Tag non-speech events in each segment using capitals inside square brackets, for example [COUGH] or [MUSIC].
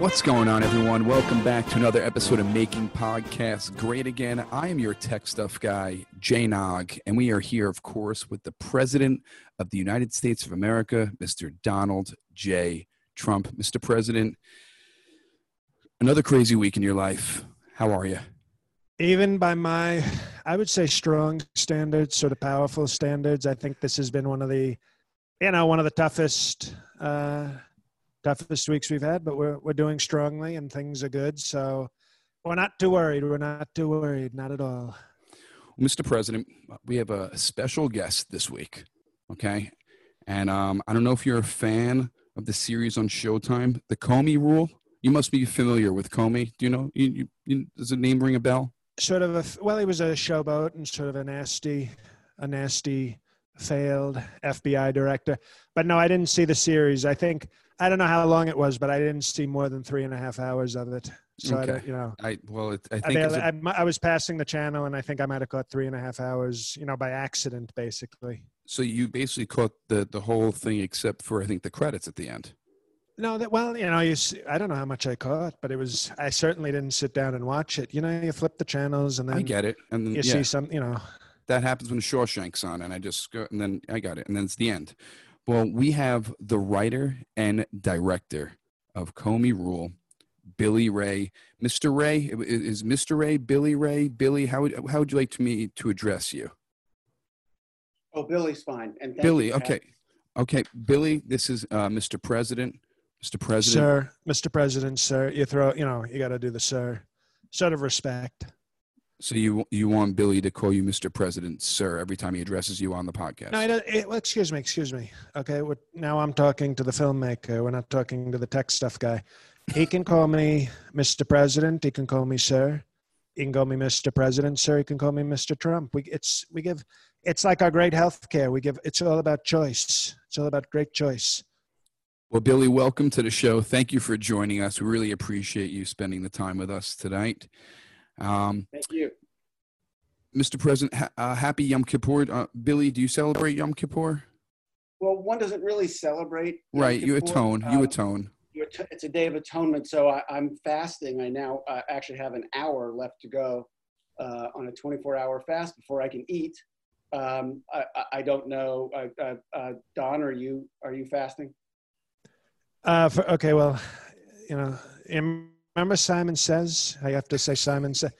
What's going on, everyone? Welcome back to another episode of Making Podcasts Great Again. I am your tech stuff guy, Jay Nog, and we are here, of course, with the President of the United States of America, Mr. Donald J. Trump. Mr. President, another crazy week in your life. How are you? Even by my, I would say, strong standards, sort of powerful standards, I think this has been one of the, you know, one of the toughest. Uh, toughest weeks we've had, but we're we're doing strongly and things are good. So we're not too worried. We're not too worried, not at all. Mr. President, we have a special guest this week. Okay, and um, I don't know if you're a fan of the series on Showtime, The Comey Rule. You must be familiar with Comey. Do you know? You, you, you, does the name ring a bell? Sort of a well, he was a showboat and sort of a nasty, a nasty failed FBI director. But no, I didn't see the series. I think I don't know how long it was, but I didn't see more than three and a half hours of it. So okay. I you know, I well, it, I think I, a, I, I, was passing the channel, and I think I might have caught three and a half hours, you know, by accident, basically. So you basically caught the the whole thing, except for I think the credits at the end. No, that well, you know, you see, I don't know how much I caught, but it was I certainly didn't sit down and watch it. You know, you flip the channels and then I get it, and you yeah. see some, you know. That happens when Shawshank's on, and I just go, and then I got it, and then it's the end. Well, we have the writer and director of Comey Rule, Billy Ray. Mr. Ray is Mr. Ray Billy Ray Billy. How would how would you like to me to address you? Oh, Billy's fine. And Billy, okay, okay, Billy. This is uh, Mr. President. Mr. President, sir, Mr. President, sir. You throw, you know, you got to do the sir, sort of respect. So you you want Billy to call you Mr. President, sir, every time he addresses you on the podcast? No, it, it, excuse me, excuse me. Okay, now I'm talking to the filmmaker. We're not talking to the tech stuff guy. He can call me Mr. President. He can call me sir. He can call me Mr. President, sir. He can call me Mr. Trump. We it's we give it's like our great health care. We give it's all about choice. It's all about great choice. Well, Billy, welcome to the show. Thank you for joining us. We really appreciate you spending the time with us tonight. Um, Thank you. Mr. President, ha- uh, happy Yom Kippur. Uh, Billy, do you celebrate Yom Kippur? Well, one doesn't really celebrate. Yom right, Kippur. you atone. You um, atone. It's a day of atonement, so I, am fasting. I now uh, actually have an hour left to go uh, on a 24-hour fast before I can eat. Um, I, I, don't know, uh, uh, Don. Are you are you fasting? For, okay, well, you know, remember Simon says. I have to say Simon said.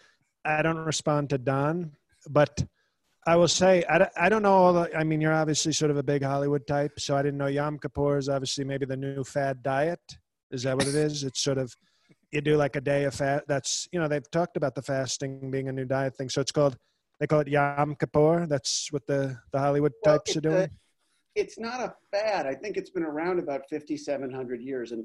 I don't respond to Don, but I will say I, I don't know all the. I mean, you're obviously sort of a big Hollywood type, so I didn't know Yom Kippur is obviously maybe the new fad diet. Is that what it is? It's sort of you do like a day of fast. That's you know they've talked about the fasting being a new diet thing, so it's called they call it Yom Kippur. That's what the the Hollywood well, types are doing. A, it's not a fad. I think it's been around about 5,700 years, and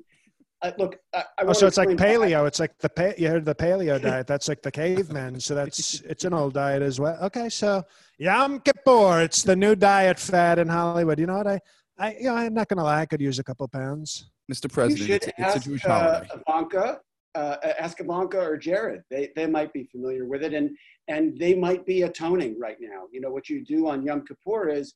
uh, look, I, I oh, so it's like paleo. That. It's like the pa- you heard the paleo diet. That's like the cavemen. So that's it's an old diet as well. Okay, so Yom Kippur. It's the new diet fad in Hollywood. You know what? I, I, you know, I'm not gonna lie. I could use a couple pounds. Mr. President, it's, ask, it's, a Jewish holiday. Uh, Ivanka, uh, ask Ivanka or Jared. They they might be familiar with it, and and they might be atoning right now. You know what you do on Yom Kippur is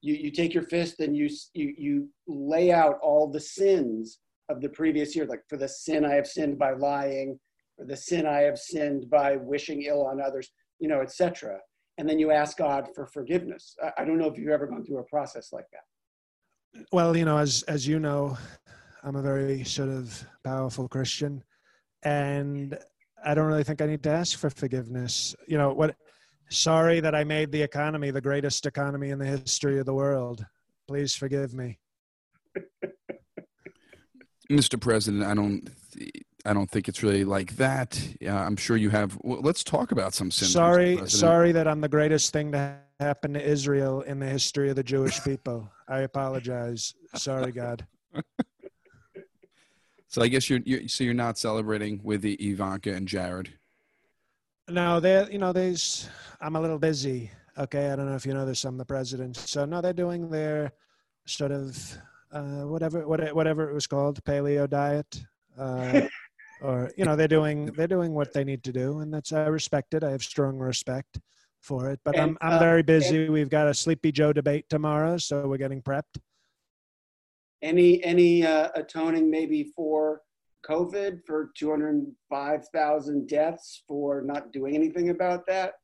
you you take your fist and you you you lay out all the sins of the previous year, like for the sin I have sinned by lying, or the sin I have sinned by wishing ill on others, you know, etc. and then you ask God for forgiveness. I, I don't know if you've ever gone through a process like that. Well, you know, as as you know, I'm a very sort of powerful Christian, and I don't really think I need to ask for forgiveness. You know what? Sorry that I made the economy the greatest economy in the history of the world. Please forgive me. [LAUGHS] Mr. President, I don't I don't think it's really like that. Uh, I'm sure you have. Well, let's talk about some sins. Sorry, sorry that I'm the greatest thing to happen to Israel in the history of the Jewish people. I apologize. Sorry, God. [LAUGHS] so I guess you're, you're so you're not celebrating with the Ivanka and Jared. No, they you know there's I'm a little busy. Okay, I don't know if you know this. I'm the president, so no, they're doing their sort of uh, whatever whatever it was called paleo diet. Uh, [LAUGHS] or you know they're doing they're doing what they need to do and that's i respect it. I have strong respect for it but and, i'm i'm uh, very busy. We've got a sleepy joe debate tomorrow so we're getting prepped. Any any uh, atoning maybe for covid for 205000 deaths for not doing anything about that?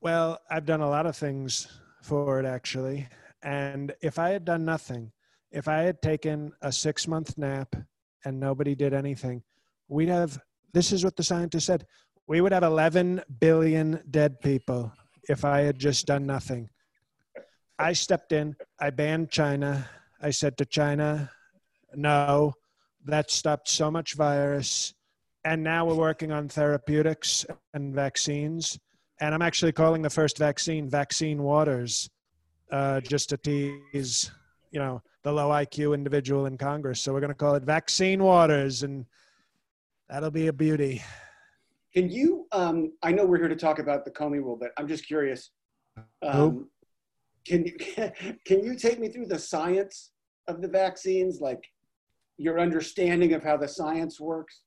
Well i've done a lot of things for it actually and if i had done nothing if i had taken a six month nap and nobody did anything, we'd have this is what the scientist said we would have 11 billion dead people if I had just done nothing. I stepped in, I banned China. I said to China, no, that stopped so much virus. And now we're working on therapeutics and vaccines. And I'm actually calling the first vaccine Vaccine Waters, uh, just to tease, you know, the low IQ individual in Congress. So we're going to call it Vaccine Waters, and that'll be a beauty. Can you? Um, I know we're here to talk about the Comey rule, but I'm just curious. Um, can you [LAUGHS] can you take me through the science of the vaccines, like your understanding of how the science works?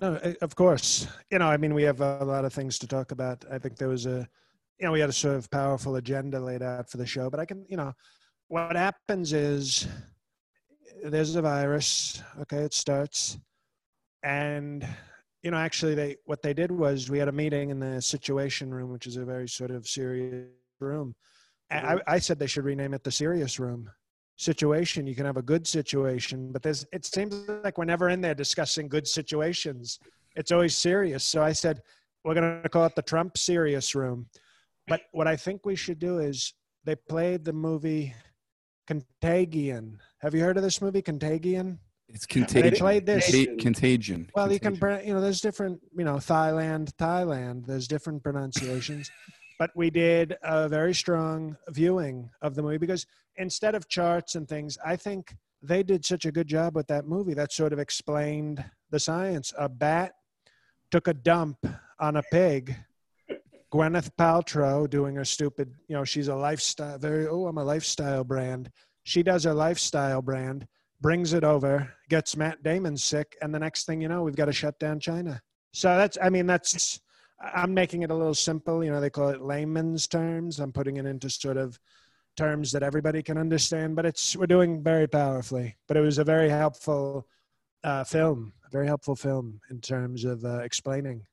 No, of course. You know, I mean, we have a lot of things to talk about. I think there was a, you know, we had a sort of powerful agenda laid out for the show, but I can, you know, what happens is there's a virus okay it starts and you know actually they what they did was we had a meeting in the situation room which is a very sort of serious room. And I, mm-hmm. I said they should rename it the serious room. Situation you can have a good situation but there's it seems like we're never in there discussing good situations. It's always serious. So i said we're going to call it the trump serious room but what i think we should do is they played the movie Contagion. Have you heard of this movie, Contagion? It's contagion. They played this. Contagion. Well, contagion. you can, you know, there's different, you know, Thailand, Thailand. There's different pronunciations, [LAUGHS] but we did a very strong viewing of the movie because instead of charts and things, I think they did such a good job with that movie that sort of explained the science. A bat took a dump on a pig Gwyneth Paltrow doing her stupid, you know, she's a lifestyle, very, oh, I'm a lifestyle brand. She does her lifestyle brand, brings it over, gets Matt Damon sick, and the next thing you know, we've got to shut down China. So that's, I mean, that's, I'm making it a little simple. You know, they call it layman's terms. I'm putting it into sort of terms that everybody can understand, but it's, we're doing very powerfully. But it was a very helpful uh, film, a very helpful film in terms of uh, explaining.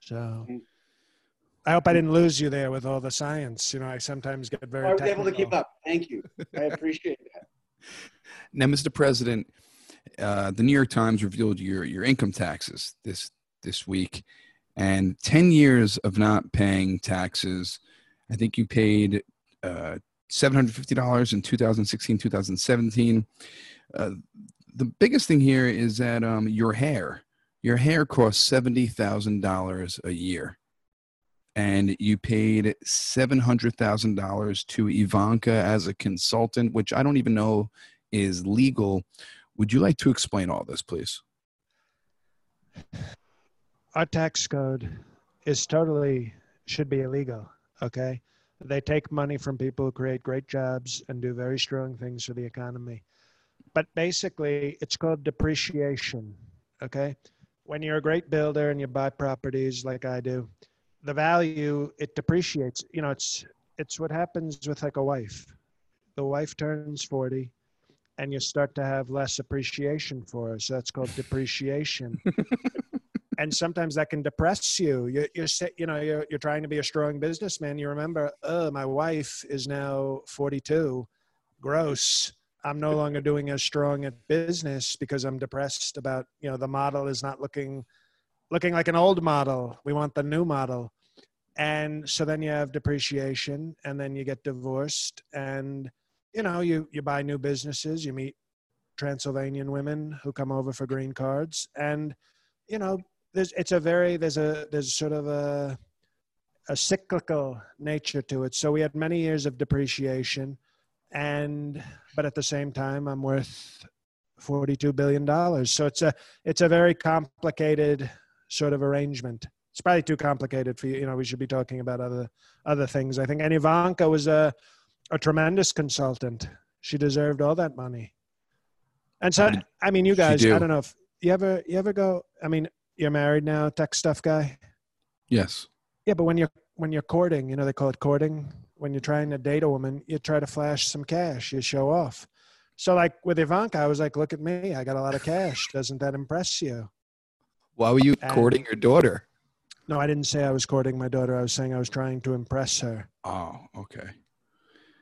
So. Mm-hmm. I hope I didn't lose you there with all the science. You know, I sometimes get very. I was technical. able to keep up. Thank you. I appreciate that. [LAUGHS] Now, Mr. President, uh, the New York Times revealed your your income taxes this this week, and ten years of not paying taxes. I think you paid uh, seven hundred fifty dollars in 2016, 2017. Uh, the biggest thing here is that um, your hair, your hair costs seventy thousand dollars a year and you paid $700,000 to Ivanka as a consultant, which I don't even know is legal. Would you like to explain all this, please? Our tax code is totally should be illegal. Okay. They take money from people who create great jobs and do very strong things for the economy. But basically, it's called depreciation. Okay. When you're a great builder and you buy properties like I do, the value it depreciates you know it's it's what happens with like a wife the wife turns 40 and you start to have less appreciation for her so that's called depreciation [LAUGHS] and sometimes that can depress you. You're, you're, you know, you're, you're trying to be a strong businessman. You remember, oh, my wife is now 42. Gross. I'm no longer doing as strong at business because I'm depressed about, you know, the model is not looking, looking like an old model. We want the new model. And so then you have depreciation and then you get divorced and, you know, you, you buy new businesses, you meet Transylvanian women who come over for green cards and, you know, there's it's a very there's a there's sort of a a cyclical nature to it. So we had many years of depreciation, and but at the same time, I'm worth forty-two billion dollars. So it's a it's a very complicated sort of arrangement. It's probably too complicated for you. You know, we should be talking about other other things. I think. And Ivanka was a a tremendous consultant. She deserved all that money. And so, I mean, you guys, do. I don't know if you ever you ever go. I mean, you're married now, tech stuff guy. Yes. Yeah, but when you're when you're courting, you know they call it courting. When you're trying to date a woman, you try to flash some cash. You show off. So like with Ivanka, I was like, "Look at me, I got a lot of cash. Doesn't that impress you?" Why were you and, courting your daughter? No, I didn't say I was courting my daughter. I was saying I was trying to impress her. Oh, okay.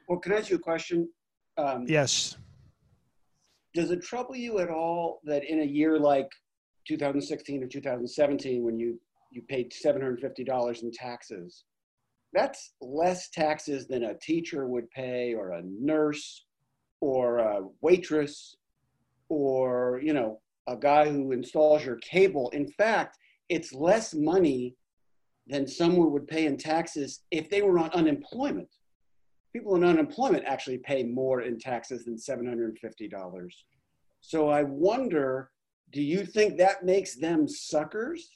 Well, can I ask you a question? Um, yes. Does it trouble you at all that in a year like 2016 or 2017 when you you paid $750 in taxes that's less taxes than a teacher would pay or a nurse or a waitress or you know a guy who installs your cable in fact it's less money than someone would pay in taxes if they were on unemployment people in unemployment actually pay more in taxes than $750 so i wonder do you think that makes them suckers?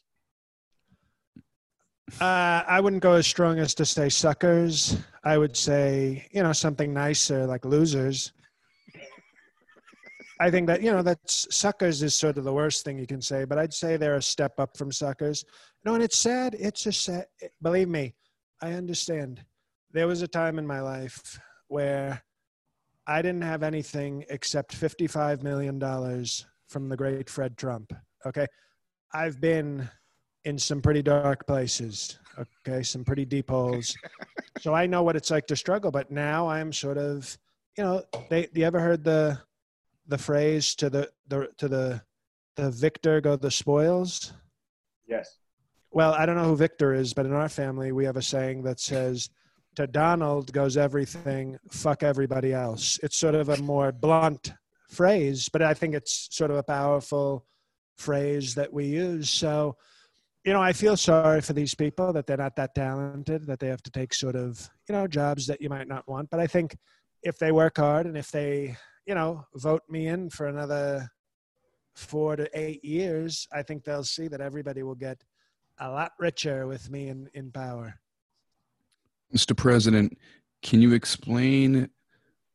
Uh, I wouldn't go as strong as to say suckers. I would say, you know, something nicer like losers. I think that, you know, that's suckers is sort of the worst thing you can say, but I'd say they're a step up from suckers. No, and it's sad. It's a sad, eh, believe me, I understand. There was a time in my life where I didn't have anything except $55 million from the great Fred Trump. Okay. I've been in some pretty dark places. Okay. Some pretty deep holes. [LAUGHS] so I know what it's like to struggle, but now I'm sort of, you know, they, you ever heard the, the phrase to the, the, to the, the victor go the spoils? Yes. Well, I don't know who Victor is, but in our family, we have a saying that says, to Donald goes everything, fuck everybody else. It's sort of a more blunt phrase, but I think it's sort of a powerful phrase that we use. So, you know, I feel sorry for these people that they're not that talented, that they have to take sort of, you know, jobs that you might not want. But I think if they work hard and if they, you know, vote me in for another four to eight years, I think they'll see that everybody will get a lot richer with me in, in power. Mr. President, can you explain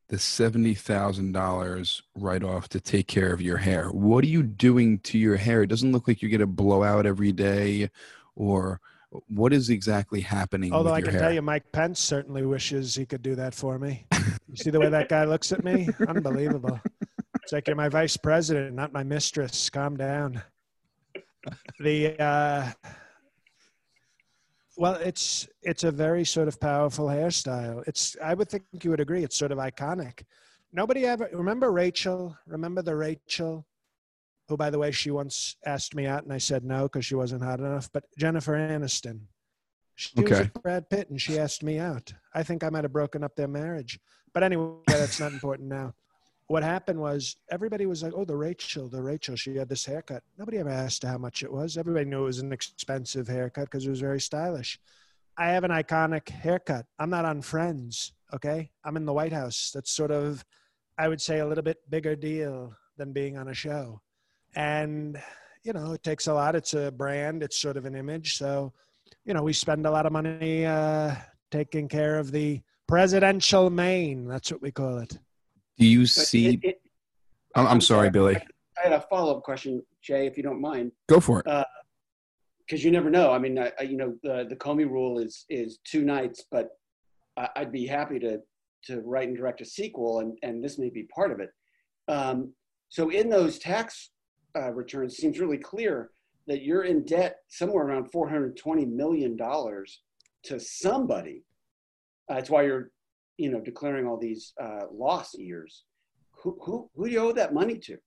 the $70,000 write off to take care of your hair. What are you doing to your hair? It doesn't look like you're going to blow every day or what is exactly happening? Although I can hair? tell you, Mike Pence certainly wishes he could do that for me. [LAUGHS] You see the way that guy looks at me? Unbelievable. It's like you're my vice president, not my mistress. Calm down. The, uh, well, it's it's a very sort of powerful hairstyle. It's I would think you would agree. It's sort of iconic. Nobody ever remember Rachel. Remember the Rachel, who by the way she once asked me out and I said no because she wasn't hot enough. But Jennifer Aniston, she okay. was with Brad Pitt and she asked me out. I think I might have broken up their marriage. But anyway, that's not important now what happened was everybody was like, "Oh, the Rachel, the Rachel, she had this haircut." Nobody ever asked how much it was. Everybody knew it was an expensive haircut because it was very stylish. I have an iconic haircut. I'm not on Friends, okay? I'm in the White House. That's sort of, I would say, a little bit bigger deal than being on a show. And you know, it takes a lot. It's a brand. It's sort of an image. So, you know, we spend a lot of money uh, taking care of the presidential mane. That's what we call it. Do you see? It, it, I'm, I'm, sorry, Billy. I had a follow up question, Jay, if you don't mind. Go for it. Because uh, you never know. I mean, I, you know, the, the Comey rule is is two nights, but I, would be happy to to write and direct a sequel, and and this may be part of it. Um, so in those tax uh, returns, seems really clear that you're in debt somewhere around 420 million dollars to somebody. That's why you're, you know, declaring all these uh, loss years. Who, who, who do you owe that money to?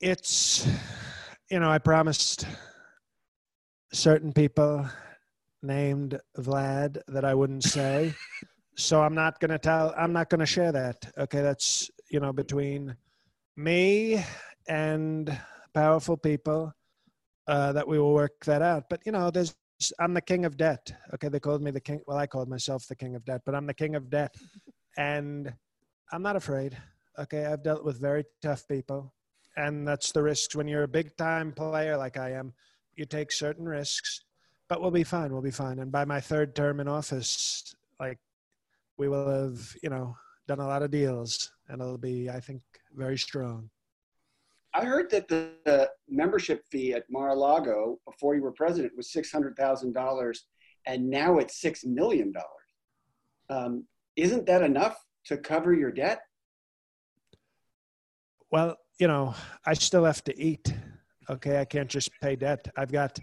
It's, you know, I promised certain people named Vlad that I wouldn't say. [LAUGHS] so I'm not going to tell, I'm not going to share that. Okay. That's, you know, between me and powerful people uh, that we will work that out. But, you know, there's, I'm the king of debt. Okay. They called me the king. Well, I called myself the king of debt, but I'm the king of debt. [LAUGHS] And I'm not afraid. Okay. I've dealt with very tough people. And that's the risks when you're a big time player like I am. You take certain risks but we'll be fine. We'll be fine. And by my third term in office, like we will have, you know, done a lot of deals, and it'll be, I think, very strong. I heard that the, the membership fee at Mar-a-Lago before you were president was six hundred thousand dollars, and now it's six million dollars. Um, isn't that enough to cover your debt? Well, you know, I still have to eat. Okay, I can't just pay debt. I've got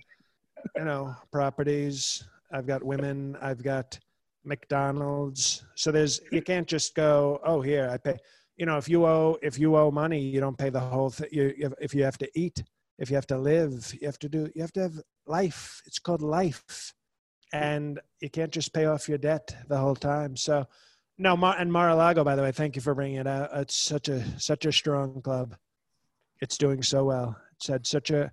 you know, properties. I've got women. I've got McDonald's. So there's you can't just go, oh, here I pay. You know, if you owe if you owe money, you don't pay the whole thing. You, if you have to eat, if you have to live, you have to do. You have to have life. It's called life, and you can't just pay off your debt the whole time. So. No, Mar- and Mar-a-Lago, by the way, thank you for bringing it out. It's such a such a strong club. It's doing so well. It's had such a,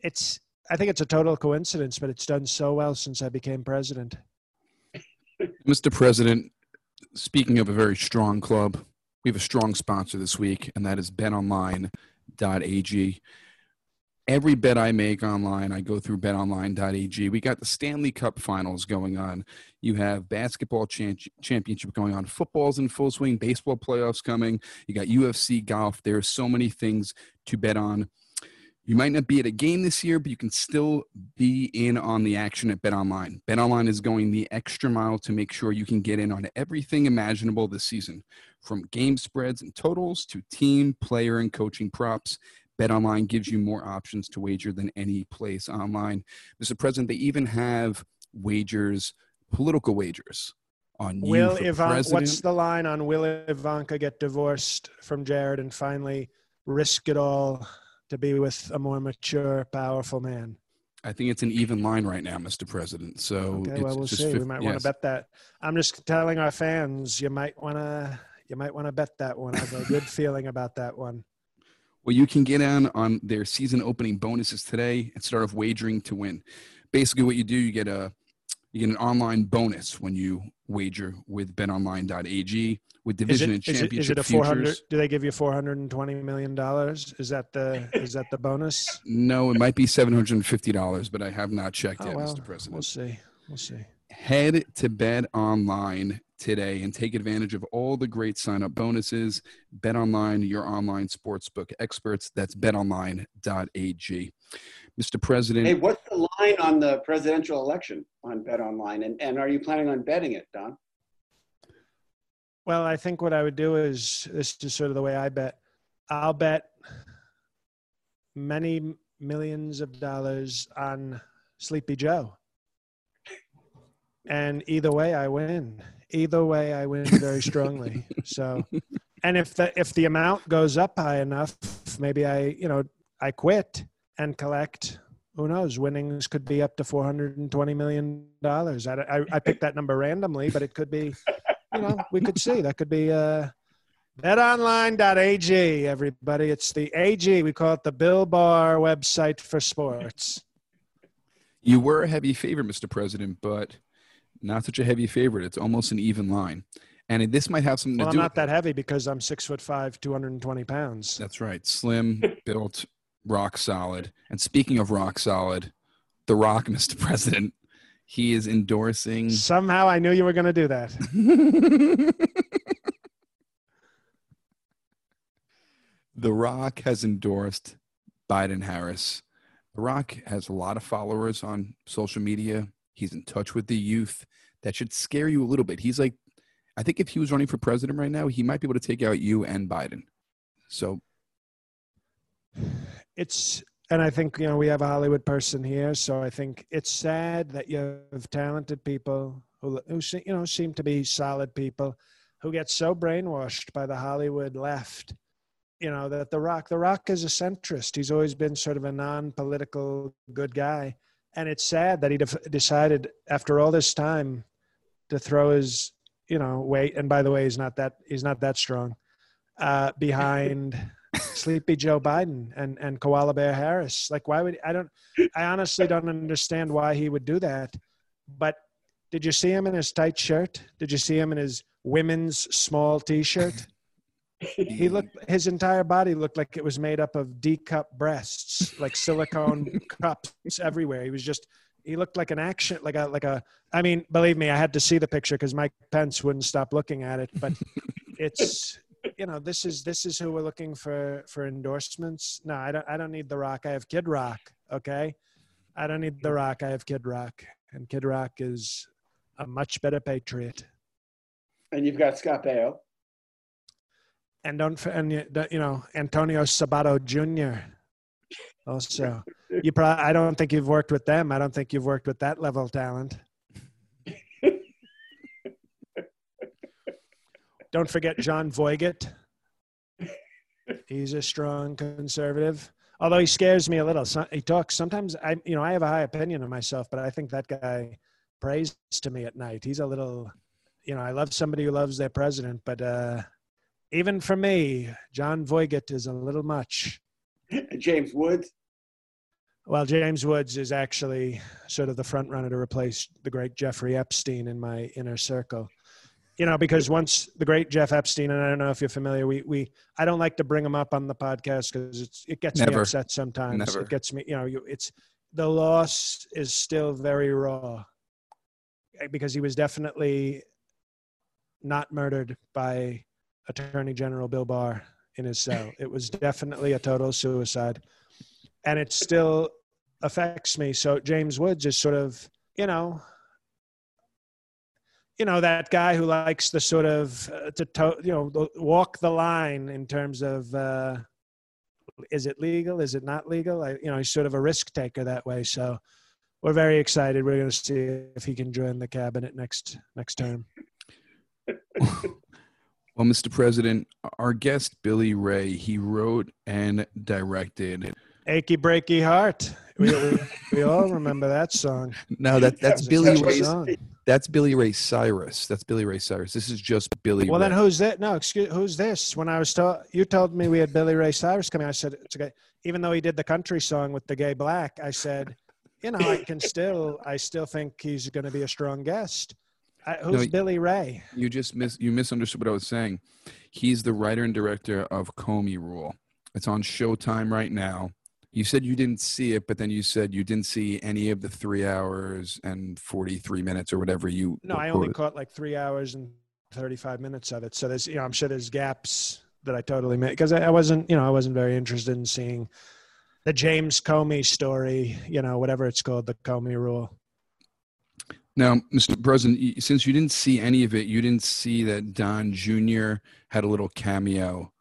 it's I think it's a total coincidence, but it's done so well since I became president. Mr. President, speaking of a very strong club, we have a strong sponsor this week, and that is betonline.ag. Every bet I make online, I go through betonline.ag. We got the Stanley Cup finals going on. You have basketball championship going on. Football's in full swing. Baseball playoffs coming. You got UFC golf. There are so many things to bet on. You might not be at a game this year, but you can still be in on the action at BetOnline. BetOnline is going the extra mile to make sure you can get in on everything imaginable this season, from game spreads and totals to team, player, and coaching props. BetOnline gives you more options to wager than any place online. Mr. President, they even have wagers, political wagers on will Ivanka, What's the line on will Ivanka get divorced from Jared and finally risk it all to be with a more mature, powerful man? I think it's an even line right now, Mr. President. So okay, well, we'll see. 50, we might yes. want to bet that. I'm just telling our fans, you might want to, you might want to bet that one. I have a [LAUGHS] good feeling about that one. Well, you can get in on their season opening bonuses today and start off wagering to win. Basically, what you do, you get a you get an online bonus when you wager with betonline.ag with division it, and championship is it, is it a 400 futures. do they give you 420 million dollars? Is that the is that the bonus? No it might be 750 dollars but i have not checked oh, yet well, mr president. we'll see. We'll see. Head to bet online today and take advantage of all the great sign up bonuses. Bet online your online sportsbook experts. That's betonline.ag mr president hey what's the line on the presidential election on bet online and, and are you planning on betting it don well, I think what I would do is this is sort of the way I bet. I'll bet many millions of dollars on Sleepy Joe. And either way I win. Either way I win very strongly. [LAUGHS] so and if the if the amount goes up high enough, maybe I, you know, I quit and collect who knows winnings could be up to 420 million dollars I, I, I picked that number randomly but it could be you know, we could see that could be uh, betonline.ag, everybody. It's the AG. We call it the Bill Barr website for sports. You were a heavy favorite, Mr. President, but not such a heavy favorite. It's almost an even line. And this might have something well, to do. I'm not that heavy because I'm six foot five, 220 pounds. That's right. Slim, built, rock solid. And speaking of rock solid, The Rock, [LAUGHS] Mr. President, he is endorsing. Somehow I knew you were going to do that. [LAUGHS] the Rock has endorsed Biden Harris. The Rock has a lot of followers on social media. He's in touch with the youth. That should scare you a little bit. He's like, I think if he was running for president right now, he might be able to take out you and Biden. So it's and I think you know we have a Hollywood person here, so I think it's sad that you have talented people who who you know seem to be solid people who get so brainwashed by the Hollywood left. You know that the Rock, the Rock is a centrist. He's always been sort of a non-political good guy, and it's sad that he def- decided after all this time to throw his you know weight. And by the way, he's not that he's not that strong uh, behind Sleepy Joe Biden and and Koala Bear Harris. Like, why would I don't? I honestly don't understand why he would do that. But did you see him in his tight shirt? Did you see him in his women's small T-shirt? he [LAUGHS] looked. His entire body looked like it was made up of D-cup breasts, like silicone [LAUGHS] cups everywhere. He was just. He looked like an action, like a like a. I mean, believe me, I had to see the picture because Mike Pence wouldn't stop looking at it. But [LAUGHS] it's you know this is this is who we're looking for for endorsements. No i don't i don't need the rock. I have kid rock okay? I don't need the rock. I have kid rock. And kid rock is a much better patriot. And you've got Scott Baio. and don't and you, you know antonio sabato jr also. [LAUGHS] You probably i don't think you've worked with them. I don't think you've worked with that level of talent Don't forget [LAUGHS] Jon Voight. He's a strong conservative. Although he scares me a little. He talks sometimes I you know, I have a high opinion of myself, but I think that guy prays to me at night. He's a little you know, I love somebody who loves their president, but uh even for me, Jon Voight is a little much. [LAUGHS] James Woods. Well, James Woods is actually sort of the front runner to replace the great Jeffrey Epstein in my inner circle. You know, because once the great Jeff Epstein, and I don't know if you're familiar, we we I don't like to bring him up on the podcast because it's it gets me upset sometimes. Never. It gets me, you know, you, it's the loss is still very raw eh, because he was definitely not murdered by Attorney General Bill Barr in his cell. It was definitely a total suicide, and it still affects me. So James Woods is sort of, you know, you know that guy who likes the sort of uh, to, to you know the- walk the line in terms of uh, is it legal, is it not legal? I, you know, he's sort of a risk taker that way. So we're very excited. We're going to see if he can join the cabinet next next term. [LAUGHS] Well, Mr. President, our guest Billy Ray, he wrote and directed. Achy breaky heart. We, we, we all remember that song. [LAUGHS] No, that that's Billy catchy Ray. song. That's Billy Ray Cyrus. That's Billy Ray Cyrus. This is just Billy. Ray. Well, Ray. then who's that? No, excuse. Who's this? When I was told, you told me we had Billy Ray Cyrus coming. I said it's okay. Even though he did the country song with the gay black, I said, you know, I can still, I still think he's going to be a strong guest. I, who's No, Billy Ray? You just mis you misunderstood what I was saying. He's the writer and director of Comey Rule. It's on Showtime right now. You said you didn't see it, but then you said you didn't see any of the three hours and forty three minutes or whatever you. No, I only caught like three hours and thirty-five minutes of it. So there's, you know, I'm sure there's gaps that I totally missed because I, I wasn't, you know, I wasn't very interested in seeing the James Comey story. You know, whatever it's called, the Comey Rule. Now, Mr. President, since you didn't see any of it, you didn't see that Don Jr. had a little cameo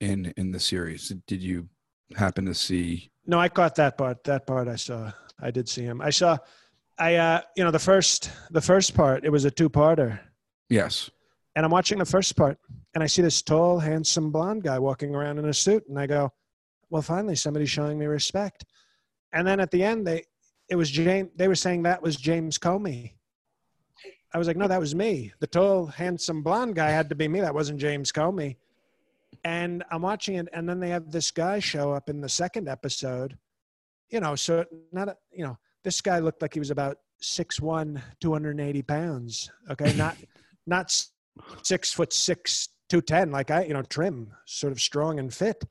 in in the series. Did you happen to see? No, I caught that part. That part I saw. I did see him. I saw. I uh, you know, the first the first part. It was a two-parter, Yes. and I'm watching the first part, and I see this tall, handsome blonde guy walking around in a suit, and I go, "Well, finally, somebody's showing me respect." And then at the end, they it was James. They were saying that was James Comey. I was like, "No, that was me. The tall, handsome blonde guy had to be me. That wasn't James Comey." And I'm watching it, and then they have this guy show up in the second episode. You know, so not a, you know, this guy looked like he was about 6'1", 280 pounds. Okay, not [LAUGHS] not six foot six, two ten, like I, you know, trim, sort of strong and fit.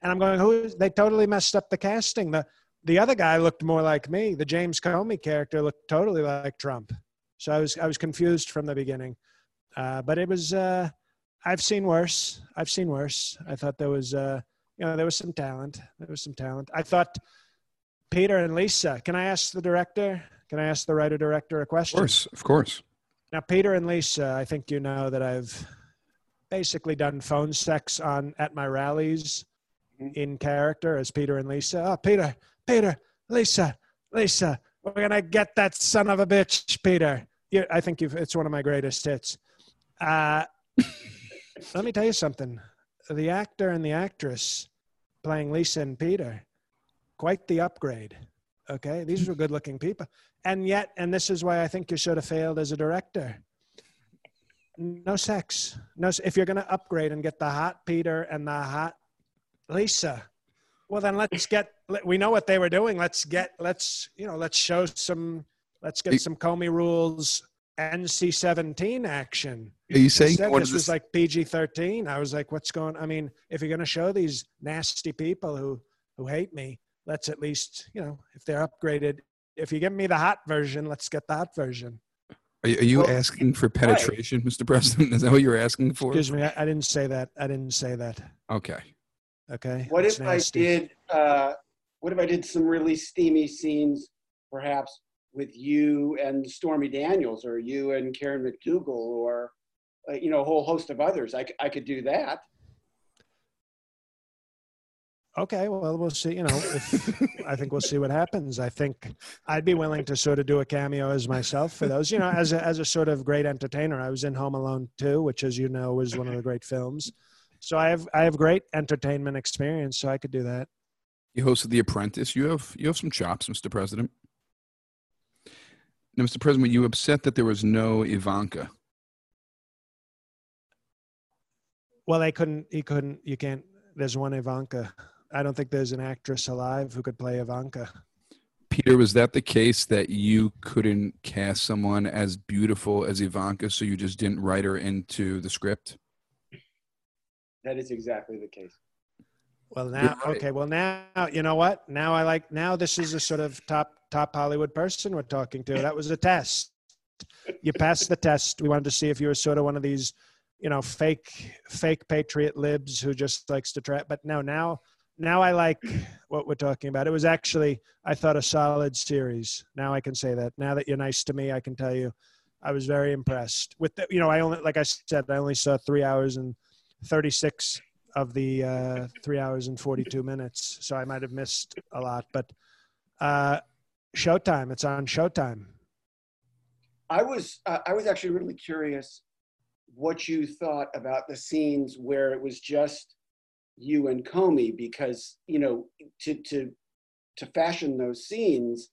And I'm going, who? is- They totally messed up the casting. The the other guy looked more like me. The James Comey character looked totally like Trump. So I was I was confused from the beginning. Uh, but it was uh, I've seen worse. I've seen worse. I thought there was uh, you know there was some talent. There was some talent. I thought Peter and Lisa. Can I ask the director? Can I ask the writer director a question? Of course, of course. Now, Peter and Lisa, I think you know that I've basically done phone sex on at my rallies Mhm. in character as Peter and Lisa. Oh, Peter, Peter, Lisa, Lisa, we're gonna get that son of a bitch, Peter. You, I think you've, it's one of my greatest hits. Uh, [LAUGHS] let me tell you something. The actor and the actress playing Lisa and Peter, quite the upgrade. Okay, these were good-looking people, and yet, and this is why I think you should have failed as a director. No sex. No. If you're going to upgrade and get the hot Peter and the hot Lisa, well then let's get. We know what they were doing. Let's get. Let's you know. Let's show some. Let's get some Comey rules NC-17 action. Are you saying Instead, this was like PG-13? I was like, what's going? I mean, if you're going to show these nasty people who who hate me, let's at least you know if they're upgraded. If you give me the hot version, let's get the hot version. Are you, are you well, asking for penetration, right. Mr. President? [LAUGHS] Is that what you're asking for? Excuse me, I, I, didn't say that. I didn't say that. Okay. Okay. What if nasty. I did? Uh, what if I did some really steamy scenes, perhaps with you and Stormy Daniels, or you and Karen McDougal, or uh, you know a whole host of others? I, I could do that. Okay well we'll see you know if, [LAUGHS] i think we'll see what happens. I think i'd be willing to sort of do a cameo as myself for those you know as a, as a sort of great entertainer. I was in home alone 2 which as you know was one of the great films. So i have i have great entertainment experience so i could do that. You hosted the apprentice. You have you have some chops mr president. Now mr president were you upset that there was no ivanka well they couldn't he couldn't you can't there's one ivanka I don't think there's an actress alive who could play Ivanka. Peter, was that the case that you couldn't cast someone as beautiful as Ivanka, so you just didn't write her into the script? That is exactly the case. Well, now, right. okay. Well, now, you know what? Now I like. Now this is a sort of top top Hollywood person we're talking to. That was a test. You passed the test. We wanted to see if you were sort of one of these, you know, fake fake patriot libs who just likes to trap. But no, now now I like what we're talking about. It was actually, I thought, a solid series. Now I can say that. Now that you're nice to me, I can tell you, I was very impressed with the. You know, I only, like I said, I only saw three hours and thirty six of the uh, three hours and forty two minutes, so I might have missed a lot. But uh, Showtime, it's on Showtime. I was, uh, I was actually really curious what you thought about the scenes where it was just you and Comey because you know to to to fashion those scenes,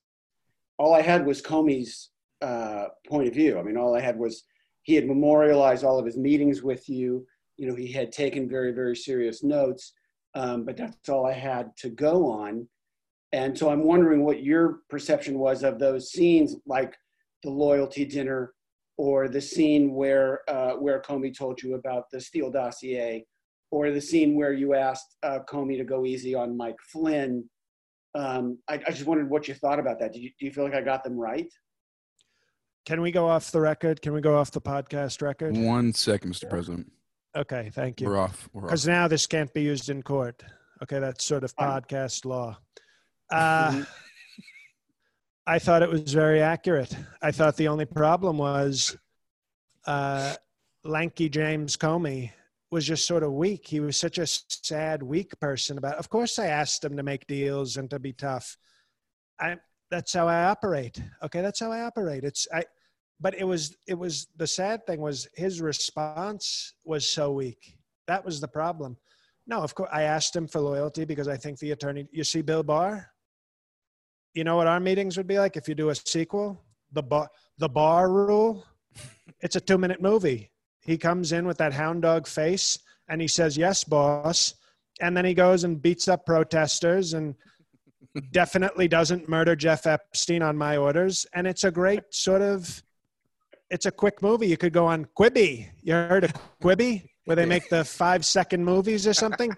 all I had was Comey's uh, point of view. I mean, all I had was he had memorialized all of his meetings with you. You know, he had taken very very serious notes, um, but that's all I had to go on. And so I'm wondering what your perception was of those scenes, like the loyalty dinner, or the scene where uh, where Comey told you about the Steele dossier, or the scene where you asked uh, Comey to go easy on Mike Flynn. Um, I, I, just wondered what you thought about that. You, do you feel like I got them right? Can we go off the record? Can we go off the podcast record? One second, Mr. President. Okay, thank you. We're off. Because now this can't be used in court. Okay, that's sort of podcast law. Uh, mm-hmm. I thought it was very accurate. I thought the only problem was uh, lanky James Comey was just sort of weak. He was such a sad, weak person about. Of course, I asked him to make deals and to be tough. I that's how I operate. Okay, that's how I operate. It's I, but it was it was the sad thing was his response was so weak. That was the problem. No, of course I asked him for loyalty because I think the attorney. You see, Bill Barr. You know what our meetings would be like if you do a sequel. The Barr, the Barr rule. It's a two-minute movie he comes in with that hound dog face and he says, Yes, boss. And then he goes and beats up protesters and definitely doesn't murder Jeff Epstein on my orders. And it's a great sort of, it's a quick movie. You could go on Quibi. You heard of Quibi, where they make the five second movies or something?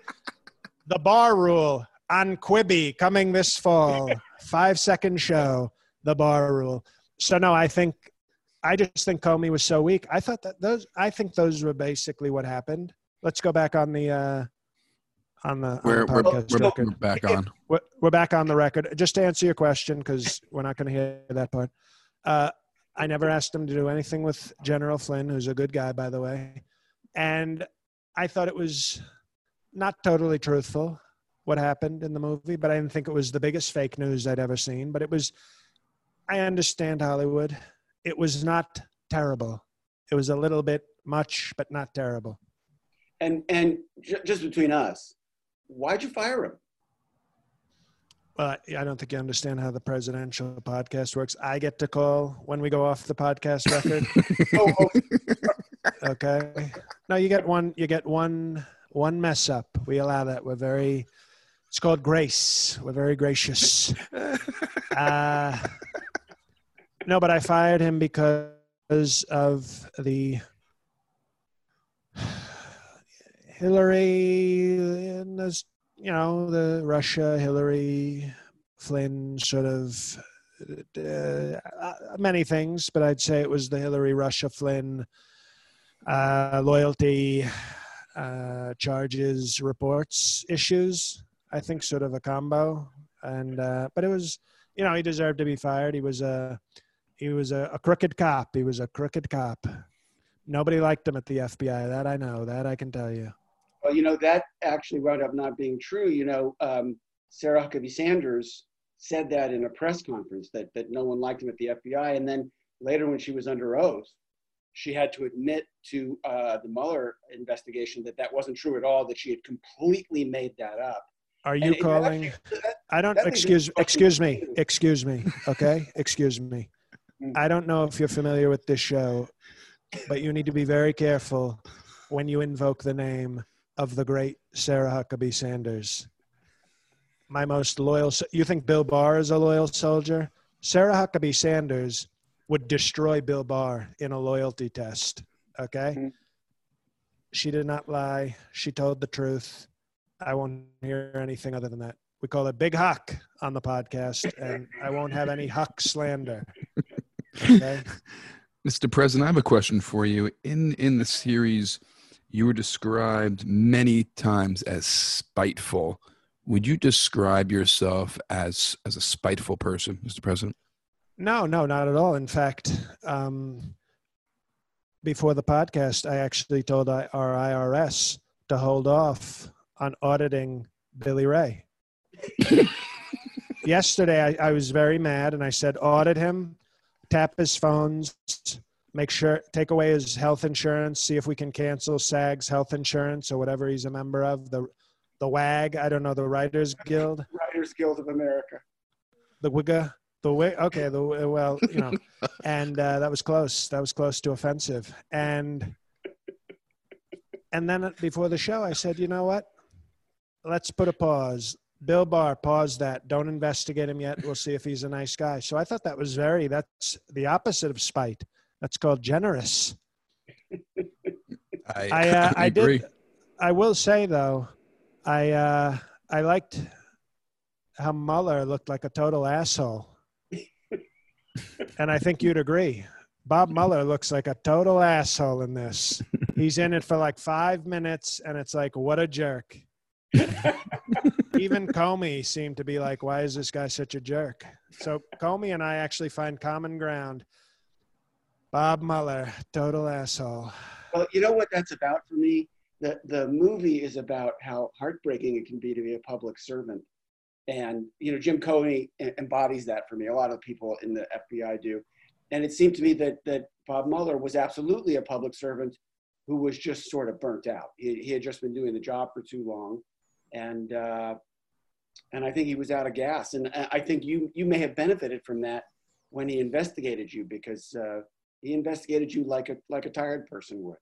the Barr Rule on Quibi coming this fall. Five second show, The Barr Rule. So, no, I think I just think Comey was so weak. I thought that those. I think those were basically what happened. Let's go back on the uh, on the, we're, on the podcast we're, record. We're back on. We're, we're back on the record. Just to answer your question, because we're not going to hear that part. Uh, I never asked him to do anything with General Flynn, who's a good guy, by the way, and I thought it was not totally truthful. What happened in the movie, but I didn't think it was the biggest fake news I'd ever seen. But it was, I understand Hollywood. It was not terrible. It was a little bit much, but not terrible. And and j- just between us, why'd you fire him? Well, I don't think you understand how the presidential podcast works. I get to call when we go off the podcast record. [LAUGHS] Oh, oh, okay. No, you get one. You get one. One mess up. We allow that. We're very. It's called grace. We're very gracious. [LAUGHS] Uh, no, but I fired him because of the Hillary and this, you know, the Russia, Hillary, Flynn sort of uh, many things, but I'd say it was the Hillary, Russia, Flynn uh, loyalty uh, charges, reports, issues. I think sort of a combo, and uh, but it was, you know, he deserved to be fired. He was a he was a, a crooked cop. He was a crooked cop. Nobody liked him at the FBI. That I know. That I can tell you. well, you know that actually wound up not being true. You know, um, Sarah Huckabee Sanders said that in a press conference that that no one liked him at the FBI, and then later when she was under oath, she had to admit to uh, the Mueller investigation that that wasn't true at all. That she had completely made that up. Are you And calling? actually- that- I don't. Excuse. Excuse me. Excuse me. Okay. [LAUGHS] Excuse me. Mm. I don't know if you're familiar with this show, but you need to be very careful when you invoke the name of the great Sarah Huckabee Sanders. My most loyal. You think Bill Barr is a loyal soldier? Sarah Huckabee Sanders would destroy Bill Barr in a loyalty test. Okay. Mhm. She did not lie. She told the truth. I won't hear anything other than that. We call it Big Huck on the podcast, and I won't have any Huck slander. Okay. [LAUGHS] Mr. President, I have a question for you. In in the series, you were described many times as spiteful. Would you describe yourself as as a spiteful person, Mr. President? No, no, not at all. In fact, um, before the podcast, I actually told our IRS to hold off on auditing Billy Ray. [LAUGHS] Yesterday, I, I was very mad and I said, audit him, tap his phones, make sure, take away his health insurance, see if we can cancel SAG's health insurance or whatever he's a member of, the, the WAG, I don't know, the Writers Guild. Writers Guild of America. the wigga the wig okay the well you know [LAUGHS] and uh, that was close that was close to offensive and and then before the show i said you know what let's put a pause bill barr pause that don't investigate him yet we'll see if he's a nice guy so i thought that was very that's the opposite of spite that's called generous [LAUGHS] I I, uh, [LAUGHS] I agree. did. I will say though, I uh, I liked how Mueller looked like a total asshole, and I think you'd agree. Bob Mueller looks like a total asshole in this. [LAUGHS] He's in it for like five minutes, and it's like, what a jerk. [LAUGHS] Even Comey seemed to be like, why is this guy such a jerk? So Comey and I actually find common ground. Bob Mueller, total asshole. Well, you know what that's about for me? The the movie is about how heartbreaking it can be to be a public servant. And you know, Jim Comey embodies that for me. A lot of people in the FBI do. And it seemed to me that that Bob Mueller was absolutely a public servant who was just sort of burnt out. He, he had just been doing the job for too long, and uh, and I think he was out of gas. And I think you you may have benefited from that when he investigated you because uh, he investigated you like a like a tired person would.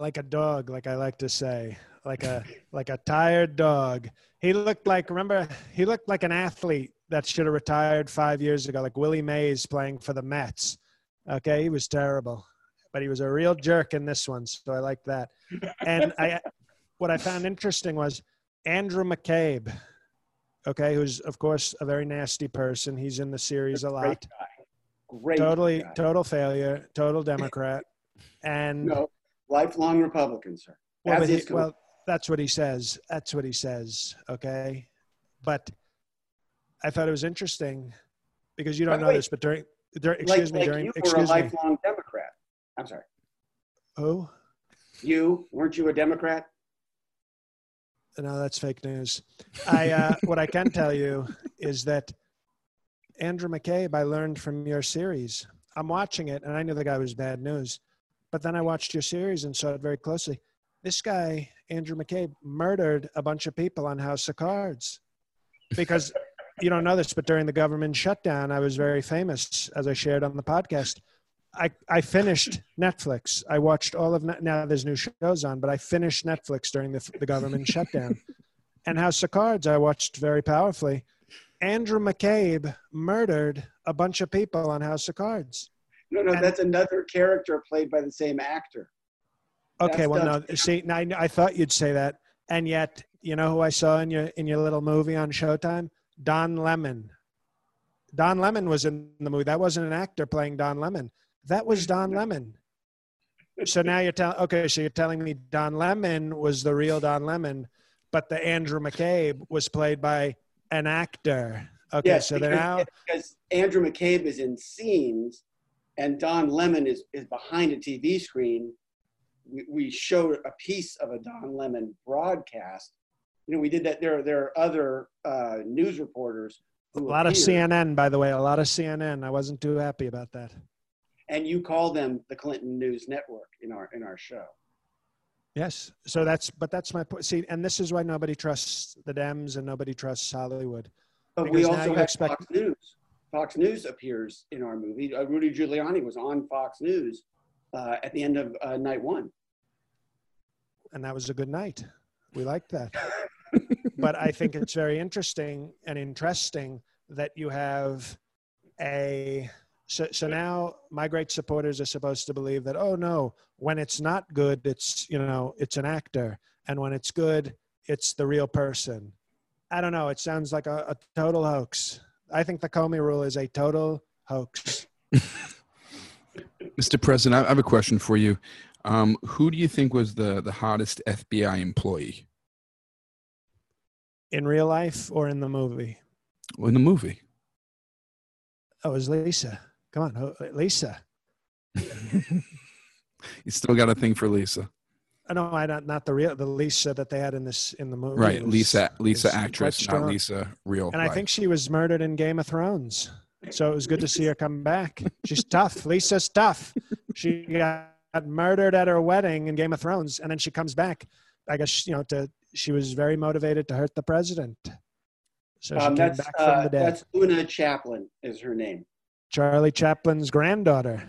like a dog like i like to say like a [LAUGHS] like a tired dog he looked like remember he looked like an athlete that should have retired five years ago like willie mays playing for the mets okay he was terrible but he was a real jerk in this one so i like that and i [LAUGHS] what i found interesting was andrew mccabe okay who's of course a very nasty person he's in the series a lot Great guy. Great. totally guy. total failure total [LAUGHS] democrat and No, lifelong Republican, sir. Well, he- well, that's what he says. That's what he says. Okay, but I thought it was interesting because you don't Wait, know wait. this, but during, during like, excuse me, like during you were a excuse me, lifelong Democrat. I'm sorry. who? You weren't you a Democrat? No, that's fake news. I uh, [LAUGHS] what I can tell you is that Andrew McCabe, I learned from your series. I'm watching it, and I knew the guy was bad news, but then I watched your series and saw it very closely. This guy, Andrew McCabe, murdered a bunch of people on House of Cards because you don't know this, but during the government shutdown, I was very famous, as I shared on the podcast. I, I finished Netflix. I watched all of now. There's new shows on, but I finished Netflix during the, the government shutdown. [LAUGHS] And House of Cards, I watched very powerfully. Andrew McCabe murdered a bunch of people on House of Cards. No, no, And- that's another character played by the same actor. Okay, That's well, no. See, now I, I thought you'd say that, and yet, you know who I saw in your in your little movie on Showtime? Don Lemon. Don Lemon was in the movie. That wasn't an actor playing Don Lemon. That was Don Lemon. So now you're telling. Okay, so you're telling me Don Lemon was the real Don Lemon, but the Andrew McCabe was played by an actor. Okay, Yes, so they're because, now. because Andrew McCabe is in scenes, and Don Lemon is, is behind a TV screen. We, we showed a piece of a Don Lemon broadcast. You know, we did that. There, there are other uh, news reporters. A lot of CNN, by the way. A lot of CNN. I wasn't too happy about that. And you call them the Clinton News Network in our in our show. Yes. So that's, but that's my point. See, and this is why nobody trusts the Dems and nobody trusts Hollywood. But we also have expect- Fox News. Fox News appears in our movie. Uh, Rudy Giuliani was on Fox News uh, at the end of uh, night one. And that was a good night. We liked that. [LAUGHS] but I think it's very interesting and interesting that you have a. So, so now my great supporters are supposed to believe that, oh no, when it's not good, it's, you know, it's an actor. And when it's good, it's the real person. I don't know. It sounds like a, a total hoax. I think the Comey rule is a total hoax. [LAUGHS] Mr. President, I have a question for you. Um, who do you think was the, the hottest FBI employee in real life or in the movie? in the movie? Oh, it was Lisa. Come on, oh, Lisa. [LAUGHS] you still got a thing for Lisa, Oh, no, I not not the real the Lisa that they had in this in the movie. right? was- Lisa, Lisa actress, not. Lisa real. And I think she was murdered in Game of Thrones. So it was good to see her come back. She's tough. [LAUGHS] Lisa's tough. She got murdered at her wedding in Game of Thrones, and then she comes back. I guess you know to she was very motivated to hurt the president. So she Um, came that's back from uh, the dead. that's Oona Chaplin is her name. Charlie Chaplin's granddaughter.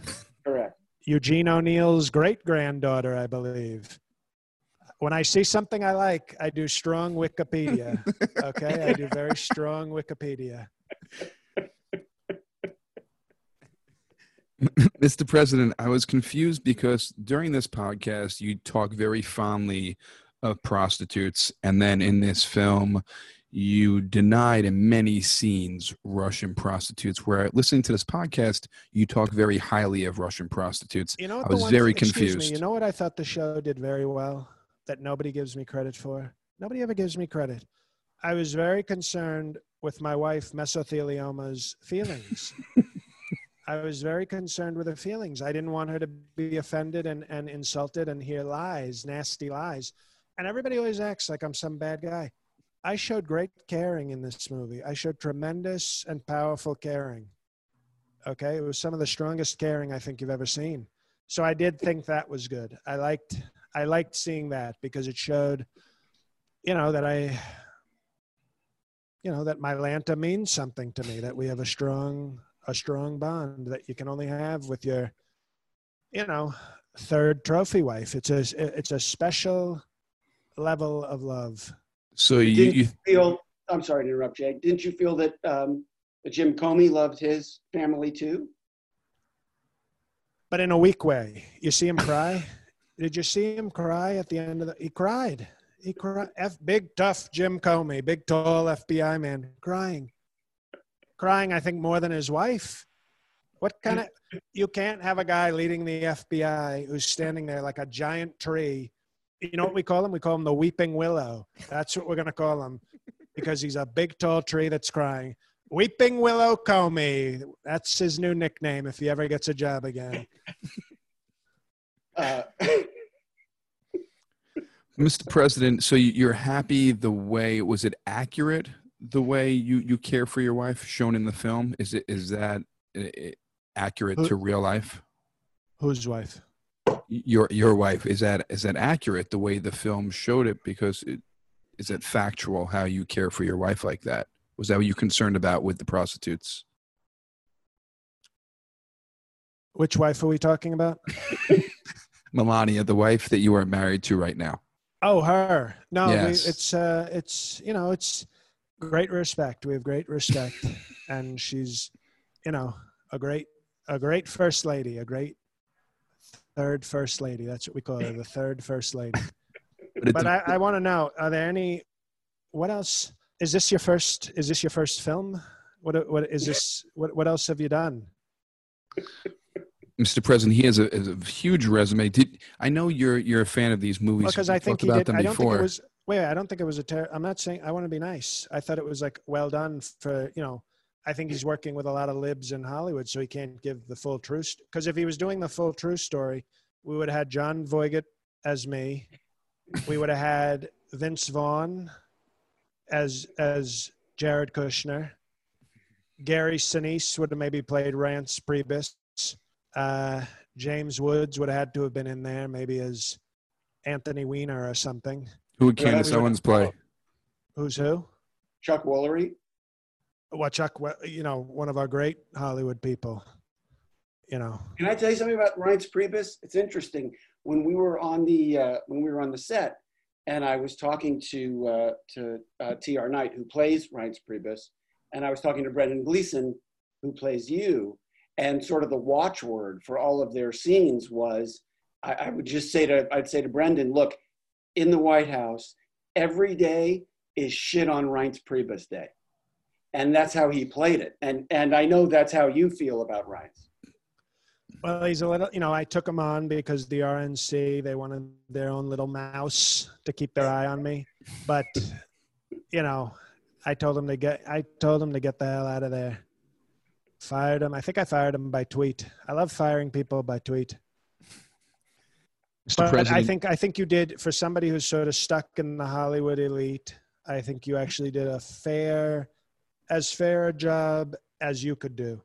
Correct. Eugene O'Neill's great granddaughter, I believe. When I see something I like, I do strong Wikipedia. [LAUGHS] Okay, I do very strong Wikipedia. [LAUGHS] Mr. President, I was confused because during this podcast, you talk very fondly of prostitutes. And then in this film, you denied in many scenes Russian prostitutes. Where listening to this podcast, you talk very highly of Russian prostitutes. You know, I was very thing- confused. Me, you know what I thought the show did very well that nobody gives me credit for? Nobody ever gives me credit. I was very concerned with my wife mesothelioma's feelings. [LAUGHS] I was very concerned with her feelings. I didn't want her to be offended and, and insulted and hear lies, nasty lies. And everybody always acts like I'm some bad guy. I showed great caring in this movie. I showed tremendous and powerful caring. Okay, it was some of the strongest caring I think you've ever seen. So I did think that was good. I liked I liked seeing that because it showed, you know, that I, you know, that my Lanta means something to me. That we have a strong a strong bond that you can only have with your, you know, third trophy wife. It's a it's a special level of love. So you, you you feel? I'm sorry to interrupt, Jay. Didn't you feel that um, that Jim Comey loved his family too? but in a weak way. You see him cry. Did you see him cry at the end of the? He cried. He cried. F big tough Jim Comey, big tall FBI man, crying, crying. I think more than his wife. What kind of? You can't have a guy leading the FBI who's standing there like a giant tree. You know what we call him? We call him the weeping willow. That's what we're gonna call him, because he's a big tall tree that's crying. Weeping Willow Comey. That's his new nickname if he ever gets a job again. Uh, [LAUGHS] Mr. President, so you- you're happy the way was it accurate the way you you care for your wife shown in the film? Is it is that uh, uh, accurate to real life? Whose wife? Your your wife is that is that accurate the way the film showed it? Because it, is it factual how you care for your wife like that? Was that what you concerned about with the prostitutes? Which wife are we talking about? [LAUGHS] Melania, the wife that you are married to right now. Oh, her. No, we, it's uh, it's you know, it's great respect. We have great respect, [LAUGHS] and she's, you know, a great a great first lady, a great third first lady. That's what we call her, the third first lady. [LAUGHS] But, But I, I want to know: Are there any? What else? Is this your first? Is this your first film? What what is this? What what else have you done? [LAUGHS] Mr. President, he has a, has a huge resume. Did I know you're you're a fan of these movies? because We've I think he did. I don't before. think it was. Wait, I don't think it was a. Ter- I'm not saying. I want to be nice. I thought it was like well done for you know. I think he's working with a lot of libs in Hollywood, so he can't give the full truth. Because if he was doing the full true story, we would have had Jon Voight as me. We would have had Vince Vaughn as as Jared Kushner. Gary Sinise would have maybe played Reince Priebus. Uh, James Woods would have had to have been in there, maybe as Anthony Weiner or something. Who would Candace Owens play? Who's who? Chuck Woolery. Well, Chuck, you know, one of our great Hollywood people. You know, Can I tell you something about Reince Priebus? It's interesting. When we were on the uh, when we were on the set, and I was talking to uh, to uh, T.R. Knight, who plays Reince Priebus, and I was talking to Brendan Gleeson, who plays you, and sort of the watchword for all of their scenes was, I, I would just say to I'd say to Brendan, look, in the White House, every day is shit on Reince Priebus Day, and that's how he played it, and and I know that's how you feel about Reince. well, he's a little. You know, I took him on because the RNC they wanted their own little mouse to keep their eye on me, but you know, I told him to get. I told him to get the hell out of there. Fired him. I think I fired him by tweet. I love firing people by tweet. Mr. But President, I think I think you did for somebody who's sort of stuck in the Hollywood elite. I think you actually did a fair, as fair a job as you could do.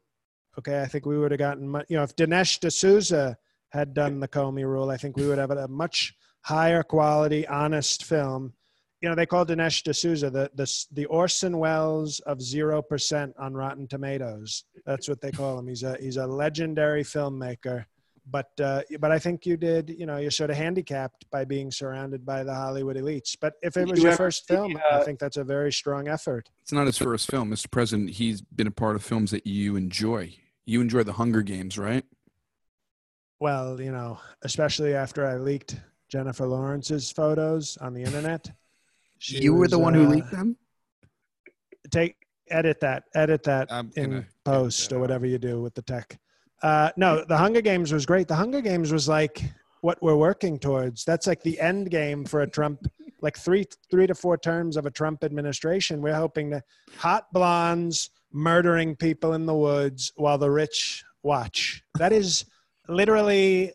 Okay, I think we would have gotten much. You know, if Dinesh D'Souza had done the Comey Rule, I think we would have a much higher quality, honest film. You know, they call Dinesh D'Souza the the the Orson Welles of zero percent on Rotten Tomatoes. That's what they call him. He's a he's a legendary filmmaker but uh, but I think you did. You know, you're sort of handicapped by being surrounded by the Hollywood elites. But if it was you your first see, film, uh, I think that's a very strong effort. it's not his first film, Mr. President. He's been a part of films that you enjoy. You enjoy The Hunger Games, right? Well, you know, especially after I leaked Jennifer Lawrence's photos on the internet. [LAUGHS] She was, uh, them. Take edit that, edit that I'm in post that or whatever you do with the tech. Uh, no, the Hunger Games was great. The Hunger Games was like what we're working towards. That's like the end game for a Trump, like three, three to four terms of a Trump administration. We're hoping to hot blondes murdering people in the woods while the rich watch. That is literally.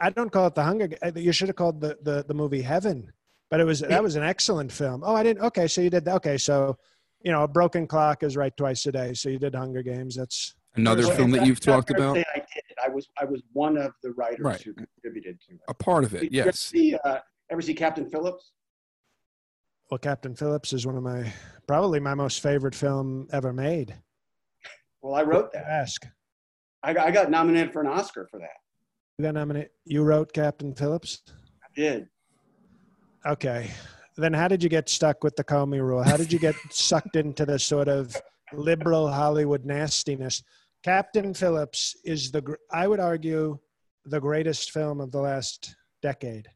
I don't call it the Hunger. You should have called the, the the movie Heaven. But it was that was an excellent film. Oh, I didn't. Okay, so you did that. Okay, so you know, a broken clock is right twice a day. So you did Hunger Games. That's Another Well, film that you've talked about. I did. I was I was one of the writers Right. who contributed to it. A part of it, Did you ever yes. See, uh, ever see Captain Phillips? well, Captain Phillips is one of my probably my most favorite film ever made. Well, I wrote that. Ask. I got, I got nominated for an Oscar for that. You got nominated. You wrote Captain Phillips. I did. Okay. Then how did you get stuck with the Comey rule? How did you get sucked into the sort of liberal Hollywood nastiness? Captain Phillips is the, I would argue, the greatest film of the last decade.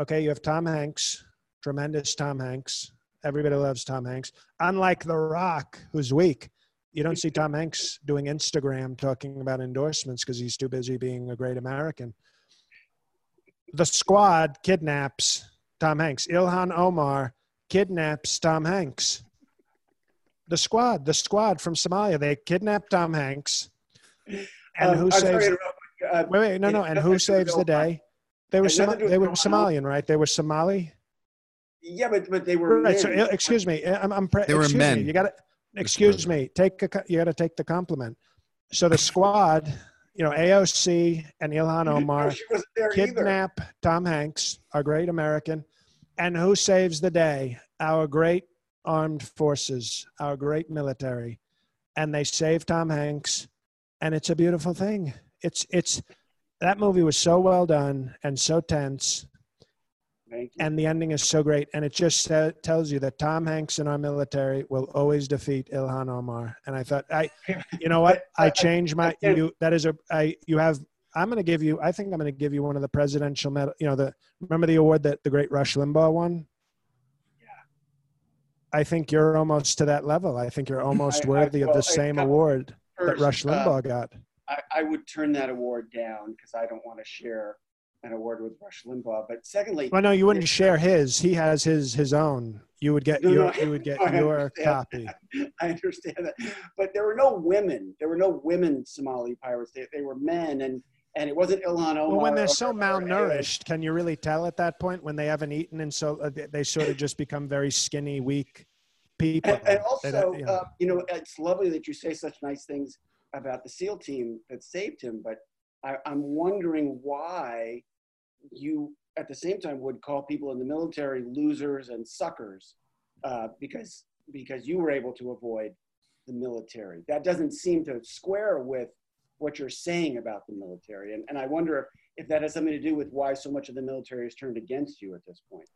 Okay, you have Tom Hanks, tremendous Tom Hanks. Everybody loves Tom Hanks. Unlike The Rock, who's weak, you don't see Tom Hanks doing Instagram talking about endorsements because he's too busy being a great American. The squad kidnaps Tom Hanks. Ilhan Omar kidnaps Tom Hanks. The squad, the squad from Somalia, they kidnap Tom Hanks. And Um, who I'm saves? to interrupt, uh, Wait, wait, no, no. And who saves the day? They were Had nothing Soma- to do with they were Somalian, right? They were Somali. Yeah, but but they were Right. So, men. uh, excuse me. I'm, I'm pre- They were men. Me, you got to excuse me. Take a, you got to take the compliment. So the squad, you know, AOC and Ilhan Omar she wasn't either. kidnap Tom Hanks, our great American, and who saves the day? Our great armed forces, our great military, and they save Tom Hanks, and it's a beautiful thing. It's it's that movie was so well done and so tense and the ending is so great and it just tells you that tom hanks and our military will always defeat ilhan omar and i thought i [LAUGHS] you know what? I changed my you that is a i you have i'm going to give you i think i'm going to give you one of the presidential medal you know the remember the award that the great rush limbaugh won i think you're almost to that level i think you're almost I- I- worthy of the same award that First, rush uh, limbaugh got I, I would turn that award down because I don't want to share an award with Rush Limbaugh. But secondly, well no you wouldn't share his he has his his own you would get No, your, no, [LAUGHS] you would get I your copy [LAUGHS] I understand that. But there were no women. There were no women Somali pirates. They, they were men, and and it wasn't Ilhan Omar. Well, when they're so malnourished, can you really tell at that point when they haven't eaten and so uh, they, sort of just become very skinny, weak people? And, and also, you know. uh, you know, it's lovely that you say such nice things about the SEAL team that saved him. But I, I'm wondering why you, at the same time, would call people in the military losers and suckers uh, because because you were able to avoid the military. That doesn't seem to square with what you're saying about the military. And, and I wonder if, if that has something to do with why so much of the military is turned against you at this point.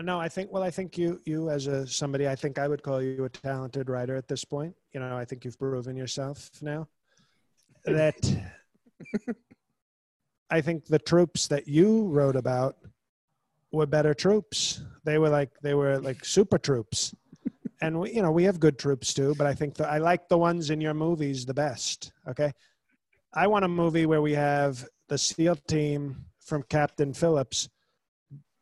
no, I think. Well, I think you you as a somebody, I think I would call you a talented writer at this point. You know, I think you've proven yourself now. That [LAUGHS] I think the troops that you wrote about were better troops. They were like they were like super troops. And we, you know, we have good troops too, but I think the, I like the ones in your movies the best. Okay, I want a movie where we have the SEAL team from Captain Phillips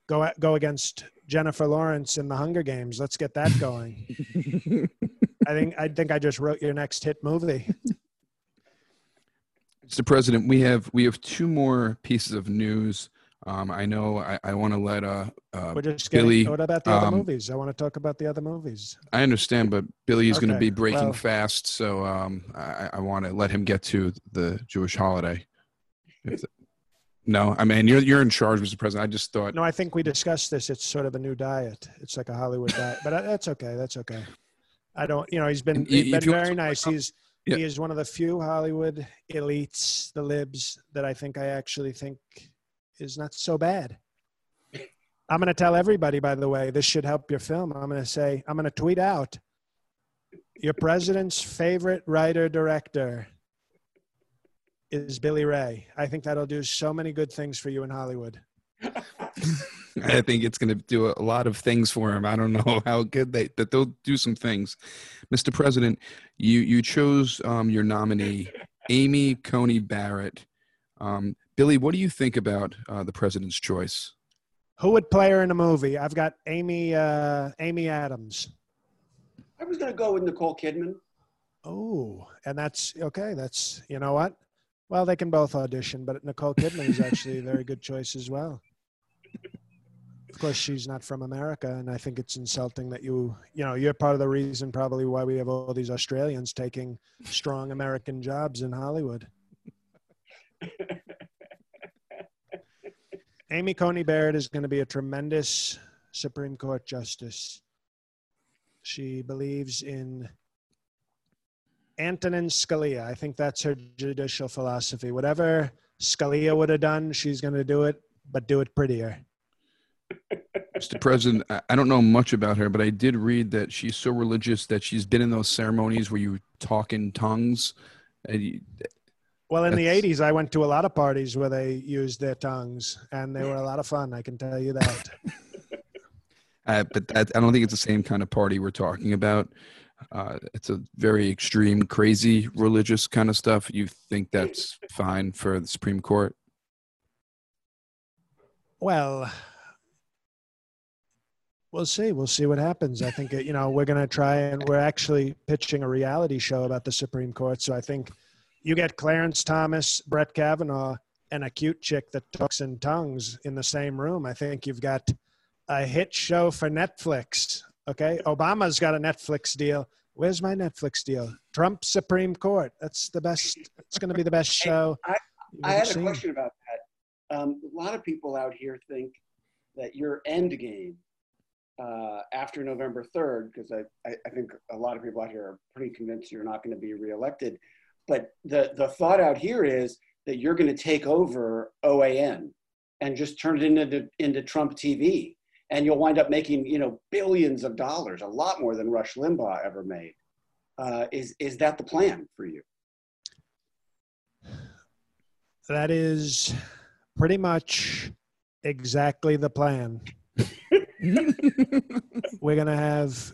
go go against Jennifer Lawrence in the Hunger Games. Let's get that going. [LAUGHS] I think I think I just wrote your next hit movie. Mr. President, we have we have two more pieces of news. Um, I know I, I want to let uh, uh, We're just getting. Billy, what about the other um, movies? I want to talk about the other movies. I understand, but Billy is going to be breaking well- fast, so um, I, I want to let him get to the Jewish holiday. No, I mean you're you're in charge, Mr. President. I just thought No, I think we discussed this. It's sort of a new diet. It's like a Hollywood diet, but uh, that's okay. That's okay. I don't. You know, he's been, he's been very nice. He's Yeah. he is one of the few Hollywood elites, the libs, that I think I actually think is not so bad. I'm going to tell everybody, by the way, this should help your film. I'm going to say, I'm going to tweet out your president's favorite writer director is Billy Ray. I think that'll do so many good things for you in Hollywood. [LAUGHS] I think it's going to do a lot of things for him. I don't know [LAUGHS] how good they, but they'll do some things. Mr. President, you you chose um, your nominee, Amy Coney Barrett. Um, Billy, what do you think about uh, the president's choice? Who would play her in a movie? I've got Amy uh, Amy Adams. I was going to go with Nicole Kidman. Oh, and that's okay. That's you know what? Well, they can both audition, but Nicole Kidman is actually a very good choice as well. Of course, she's not from America, and I think it's insulting that you, you know, you're part of the reason probably why we have all these Australians taking strong American jobs in Hollywood. Amy Coney Barrett is going to be a tremendous Supreme Court justice. She believes in Antonin Scalia. I think that's her judicial philosophy. Whatever Scalia would have done, she's going to do it, but do it prettier. [LAUGHS] Mr. President, I- don't know much about her, but I did read that she's so religious that she's been in those ceremonies where you talk in tongues. Well, in the 80s, I went to a lot of parties where they used their tongues, and they were a lot of fun. I can tell you that. [LAUGHS] Uh, but that, I don't think it's the same kind of party we're talking about. Uh, it's a very extreme, crazy religious kind of stuff. You think that's fine for the Supreme Court? Well, we'll see. We'll see what happens. I think, you know, we're going to try and we're actually pitching a reality show about the Supreme Court. So I think you get Clarence Thomas, Brett Kavanaugh, and a cute chick that talks in tongues in the same room, I think you've got a hit show for Netflix. Okay, Obama's got a Netflix deal. Where's my Netflix deal? Trump Supreme Court. That's the best. It's going to be the best show. I, I had a question about that. Um, a lot of people out here think that your end game uh, after November 3rd, because I, I, I, think a lot of people out here are pretty convinced you're not going to be reelected. But the, the thought out here is that you're going to take over OAN and just turn it into, into Trump TV. And you'll wind up making, you know, billions of dollars, a lot more than Rush Limbaugh ever made. Uh, is, is that the plan for you? That is pretty much exactly the plan. [LAUGHS] We're going to have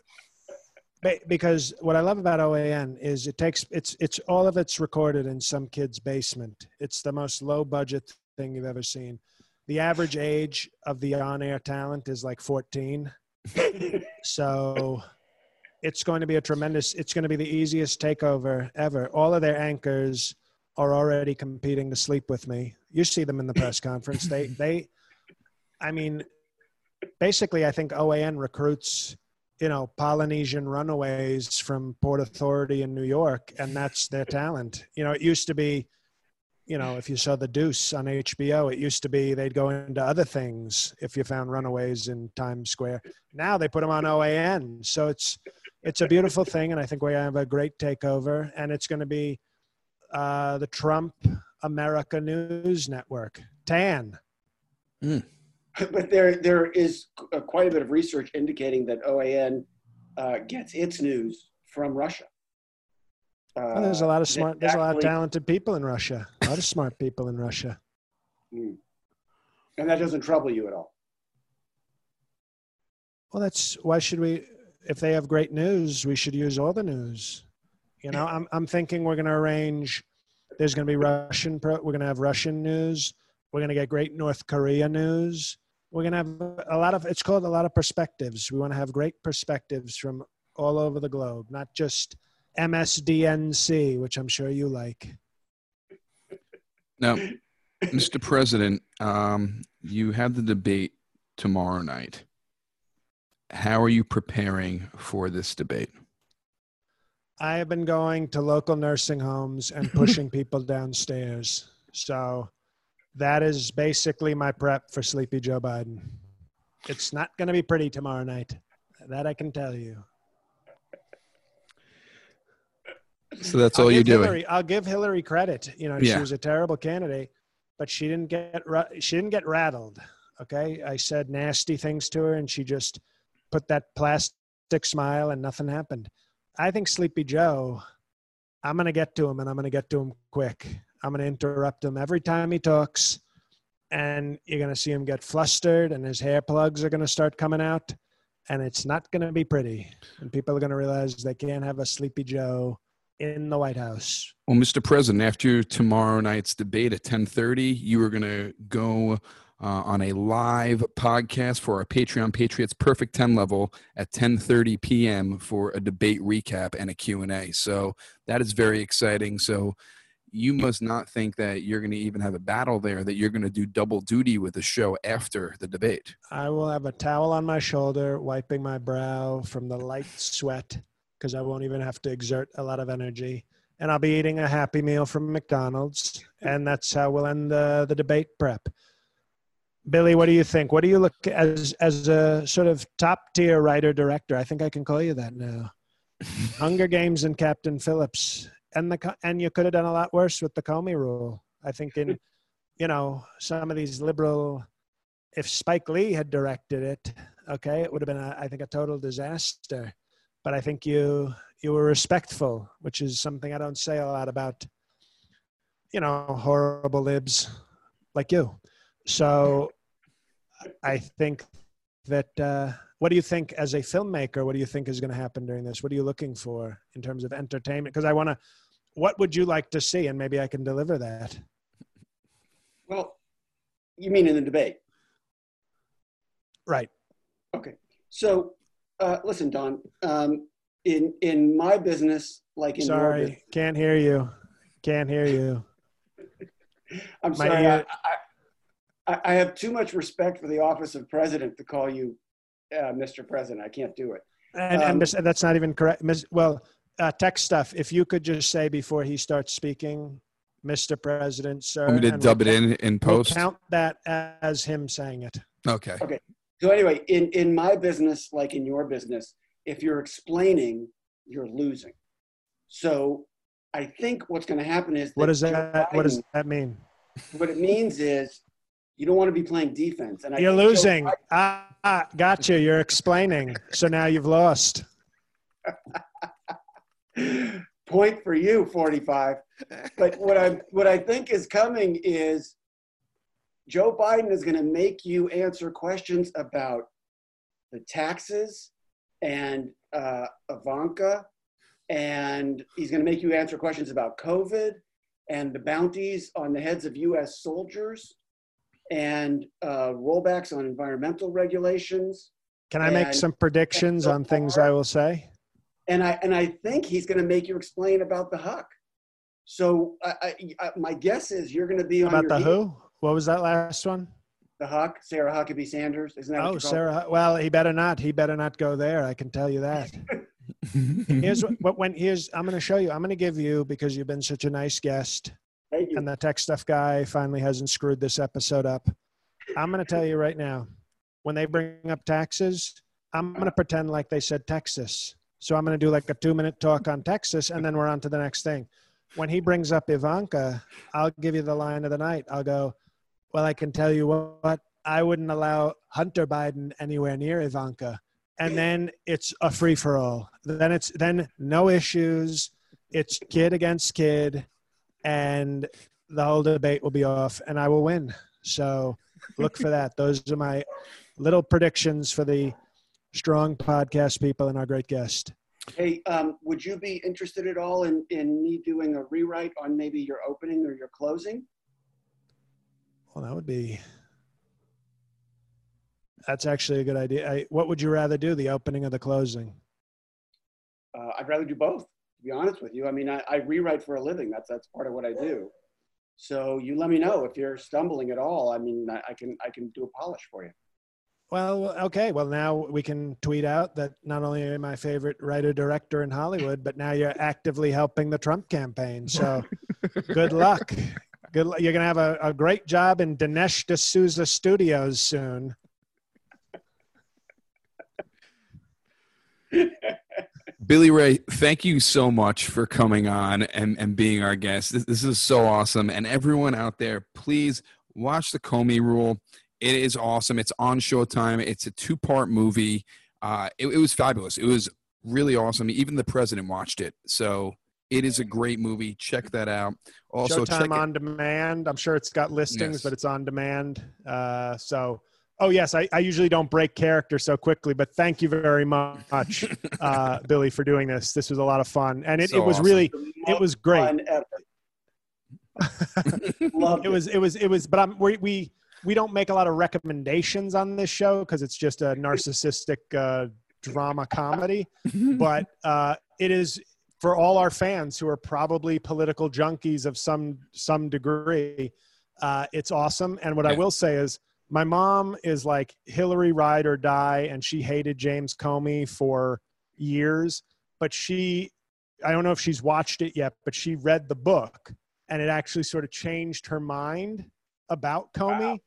because what I love about OAN is it takes it's it's all of it's recorded in some kid's basement. It's the most low budget thing you've ever seen. The average age of the on-air talent is like 14. [LAUGHS] so it's going to be a tremendous it's going to be the easiest takeover ever. All of their anchors are already competing to sleep with me. You see them in the press conference. They they I mean basically I think OAN recruits you know Polynesian runaways from Port Authority in New York, and that's their talent. You know, it used to be, you know, if you saw The Deuce on HBO, it used to be they'd go into other things if you found runaways in Times Square. Now they put them on OAN, so it's it's a beautiful thing, and I think we have a great takeover, and it's going to be uh, the Trump America News Network, TAN. Mm. [LAUGHS] but there there is quite a bit of research indicating that OAN uh, gets its news from Russia. Uh, there's a lot of smart. There's a lot of talented people in Russia. A lot of smart people in Russia. Mm. And that doesn't trouble you at all. Well, that's why should we? If they have great news, we should use all the news. You know, I'm I'm thinking we're going to arrange. There's going to be Russian. Pro, we're going to have Russian news. We're going to get great North Korea news. We're going to have a lot of it's called a lot of perspectives. We want to have great perspectives from all over the globe not just msdnc which i'm sure you like. Now mr president um, you have the debate tomorrow night. How are you preparing for this debate? I have been going to local nursing homes and pushing [LAUGHS] people downstairs. So that is basically my prep for Sleepy Joe Biden. It's not going to be pretty tomorrow night. That I can tell you. So that's all you're doing. Hillary, I'll give Hillary credit. You know, yeah. she was a terrible candidate, but she didn't get she didn't get rattled. Okay, I said nasty things to her, and she just put that plastic smile, and nothing happened. I think Sleepy Joe. I'm going to get to him, and I'm going to get to him quick. I'm going to interrupt him every time he talks. And you're going to see him get flustered, and his hair plugs are going to start coming out. And it's not going to be pretty. And people are going to realize they can't have a Sleepy Joe in the White House. Well, Mr. President, after tomorrow night's debate at 10:30, you are going to go uh, on a live podcast for our Patreon Patriots Perfect 10 level at 10:30 p.m. for a debate recap and a Q&A. So that is very exciting. So you must not think that you're going to even have a battle there, that you're going to do double duty with the show after the debate. I will have a towel on my shoulder, wiping my brow from the light sweat because I won't even have to exert a lot of energy. And I'll be eating a Happy Meal from McDonald's. And that's how we'll end the, the debate prep. Billy, what do you think? What do you look as as a sort of top tier writer director? I think I can call you that now. [LAUGHS] Hunger Games and Captain Phillips and the and you could have done a lot worse with the Comey rule. I think in [LAUGHS] you know some of these liberal, if Spike Lee had directed it, okay, it would have been a, I think a total disaster. But I think you you were respectful, which is something I don't say a lot about. You know, horrible libs like you. So I think that. Uh, what do you think as a filmmaker what do you think is going to happen during this what are you looking for in terms of entertainment because i want to what would you like to see and maybe i can deliver that well you mean in the debate right okay so uh, listen don um, in in my business like in sorry can't hear you can't hear you [LAUGHS] I'm My sorry. ear- I, I, I have too much respect for the office of president to call you uh, Mr. President. I can't do it. And, Um, and that's not even correct. Well, uh, tech stuff. If you could just say before he starts speaking, Mr. President, sir. Want me to dub it we'll- in in we'll post? count that as him saying it. Okay. Okay. So anyway, in, in my business, like in your business, if you're explaining, you're losing. So I think what's going to happen is What that does Joe that? What does that mean? what it means is you don't want to be playing defense. And I You're think Joe losing. Biden- Ah, ah, gotcha. You're explaining. So now you've lost. [LAUGHS] Point for you, 45. But what I what I think is coming is Joe Biden is going to make you answer questions about the taxes and uh, Ivanka, and he's going to make you answer questions about COVID and the bounties on the heads of U.S. soldiers and uh, rollbacks on environmental regulations. Can I make some predictions on things I will say? And I and I think he's going to make you explain about the Huck. So I, I, I, my guess is you're going to be on About the who? What was that last one? The Huck, Sarah Huckabee Sanders, isn't that? Oh, Sarah. Well, he better not. He better not go there. I can tell you that. [LAUGHS] Here's what, what when here's I'm going to show you. I'm going to give you because you've been such a nice guest. Thank you. and the tech stuff guy finally hasn't screwed this episode up. I'm going to tell you right now. When they bring up taxes, I'm going to pretend like they said Texas. So I'm going to do like a two minute talk on Texas, and then we're on to the next thing. When he brings up Ivanka, I'll give you the line of the night. I'll go, Well, I can tell you what, I wouldn't allow Hunter Biden anywhere near Ivanka. And then it's a free for all. Then it's then no issues. It's kid against kid, and the whole debate will be off, and I will win. So look for that. Those are my little predictions for the strong podcast people and our great guest. Hey, um, would you be interested at all in, in me doing a rewrite on maybe your opening or your closing? Well, that would be. That's actually a good idea. I, what would you rather do, the opening or the closing? Uh, I'd rather do both. To be honest with you, I mean, I, I rewrite for a living. That's that's part of what I do. So you let me know if you're stumbling at all. I mean, I, I can I can do a polish for you. Well, okay. Well, now we can tweet out that not only are you my favorite writer director in Hollywood, but now you're actively helping the Trump campaign. So [LAUGHS] good luck. Good. You're gonna have a, a great job in Dinesh D'Souza Studios soon. [LAUGHS] Billy Ray, thank you so much for coming on and, and being our guest. This, this is so awesome. And everyone out there, please watch the Comey Rule. It is awesome. It's on Showtime. It's a two part movie. Uh, it, it was fabulous. It was really awesome. Even the president watched it. So it is a great movie. Check that out. Also, check Showtime on demand. I'm sure it's got listings, Yes. but it's on demand. Uh, so, oh yes, I, I usually don't break character so quickly, but thank you very much, [LAUGHS] uh, Billy, for doing this. This was a lot of fun, and it, So it was awesome. really, it was great. fun [LAUGHS] it was it was it was but i'm we we we don't make a lot of recommendations on this show because it's just a narcissistic uh, drama comedy. [LAUGHS] But uh, it is for all our fans who are probably political junkies of some some degree uh, it's awesome. And what i will say is my mom is like hillary ride or die and she hated james comey for years. But she i don't know if she's watched it yet but she read the book and it actually sort of changed her mind about Comey.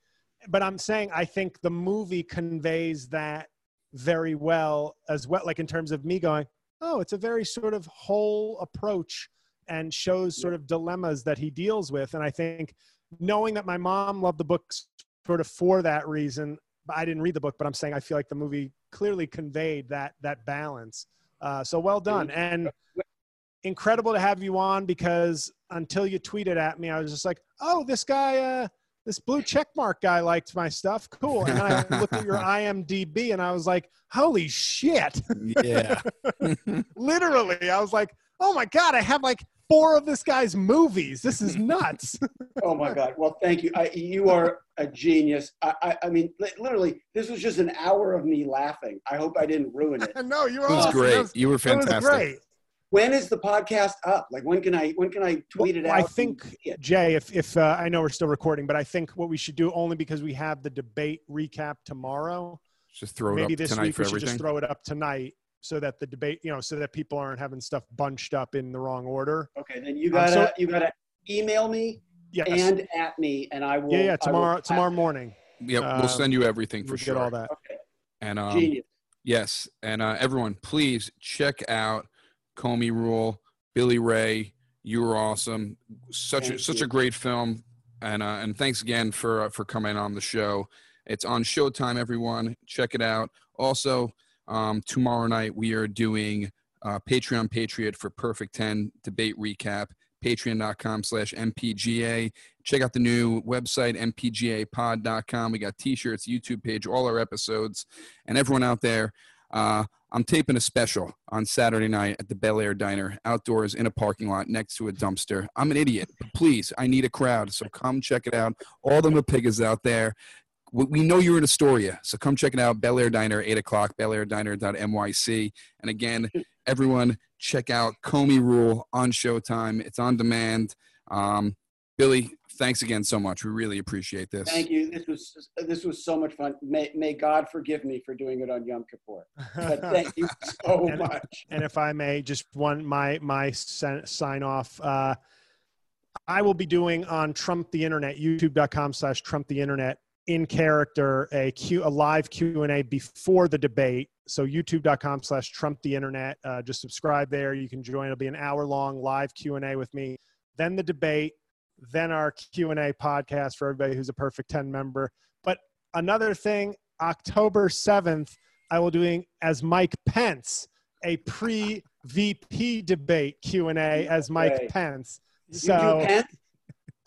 But I'm saying I think the movie conveys that very well as well, like in terms of me going, oh, it's a very sort of whole approach and shows sort of dilemmas that he deals with. And I think knowing that my mom loved the books sort of for that reason, I didn't read the book, but I'm saying I feel like the movie clearly conveyed that that balance. Uh, so well done. And incredible to have you on because until you tweeted at me, I was just like, oh, this guy, uh, this blue checkmark guy liked my stuff. Cool. And then I [LAUGHS] looked at your IMDb and I was like, holy shit. yeah. [LAUGHS] Literally, I was like, oh my God, I have like four of this guy's movies. This is nuts. [LAUGHS] Oh my God! Well, thank you. I, you are a genius. I, I, I mean, li- literally, this was just an hour of me laughing. I hope I didn't ruin it. no, you were It was awesome. great. That was, you were that was fantastic. great. When is the podcast up? Like when can I when can I tweet well, it out? I think Jay, if if uh, I know we're still recording, but I think what we should do only because we have the debate recap tomorrow. Just throw it maybe up this tonight week for we should everything. just throw it up tonight so that the debate, you know, so that people aren't having stuff bunched up in the wrong order. Okay, then you Um, gotta so- you gotta email me Yes. and at me, and I will. yeah, yeah. I will- Tomorrow, tomorrow morning. Yeah, uh, we'll send you everything for We'll sure. get all that. Okay, And um, genius. Yes, and uh, everyone, please check out Comey Rule, Billy Ray. You were awesome. Such a, such you. a great film, and uh, and thanks again for uh, for coming on the show. It's on Showtime. Everyone, check it out. Also, um, tomorrow night we are doing uh, Patreon Patriot for Perfect Ten debate recap. Patreon.com slash MPGA. Check out the new website, MPGApod.com. We got t shirts, YouTube page, all our episodes. And everyone out there, uh, I'm taping a special on Saturday night at the Bel Air Diner, outdoors in a parking lot next to a dumpster. I'm an idiot, but please, I need a crowd. So come check it out. All the Mapigas out there. We we know you're in Astoria, so come check it out. Bel Air Diner, 8 o'clock, belair.diner.myc. And again, everyone, check out Comey Rule on Showtime. It's on demand. Um, Billy, thanks again so much. We really appreciate this. Thank you. This was this was so much fun. May may God forgive me for doing it on Yom Kippur. But thank you [LAUGHS] so And- much. and if I may, just one my my sen- sign off. Uh, I will be doing on Trump the Internet, YouTube.com slash Trump the Internet, in character a Q a live Q and A before the debate. So YouTube.com slash Trump the Internet. Uh, just subscribe there. You can join. It'll be an hour long live Q and A with me. Then the debate. Then our Q and A podcast for everybody who's a Perfect Ten member. But another thing, October seventh, I will doing as Mike Pence a pre VP debate Q and A as Mike way. Pence. So Pence?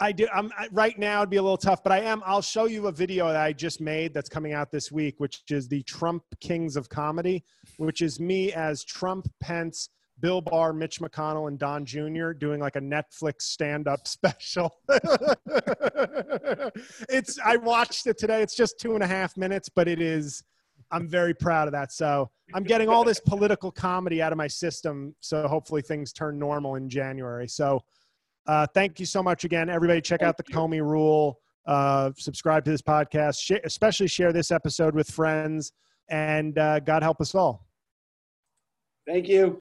I do. I'm I, right now. It'd be a little tough, but I am. I'll show you a video that I just made that's coming out this week, which is the Trump Kings of Comedy, which is me as Trump, Pence, Bill Barr, Mitch McConnell, and Don Jr. doing like a Netflix stand-up [LAUGHS] special. it's. I watched it today. It's just two and a half minutes, but it is. I'm very proud of that. So I'm getting all this political comedy out of my system. So hopefully things turn normal in January. So uh, thank you so much again, everybody. Check out the Comey Rule. Uh, subscribe to this podcast. Share, especially share this episode with friends. And uh, God help us all. Thank you.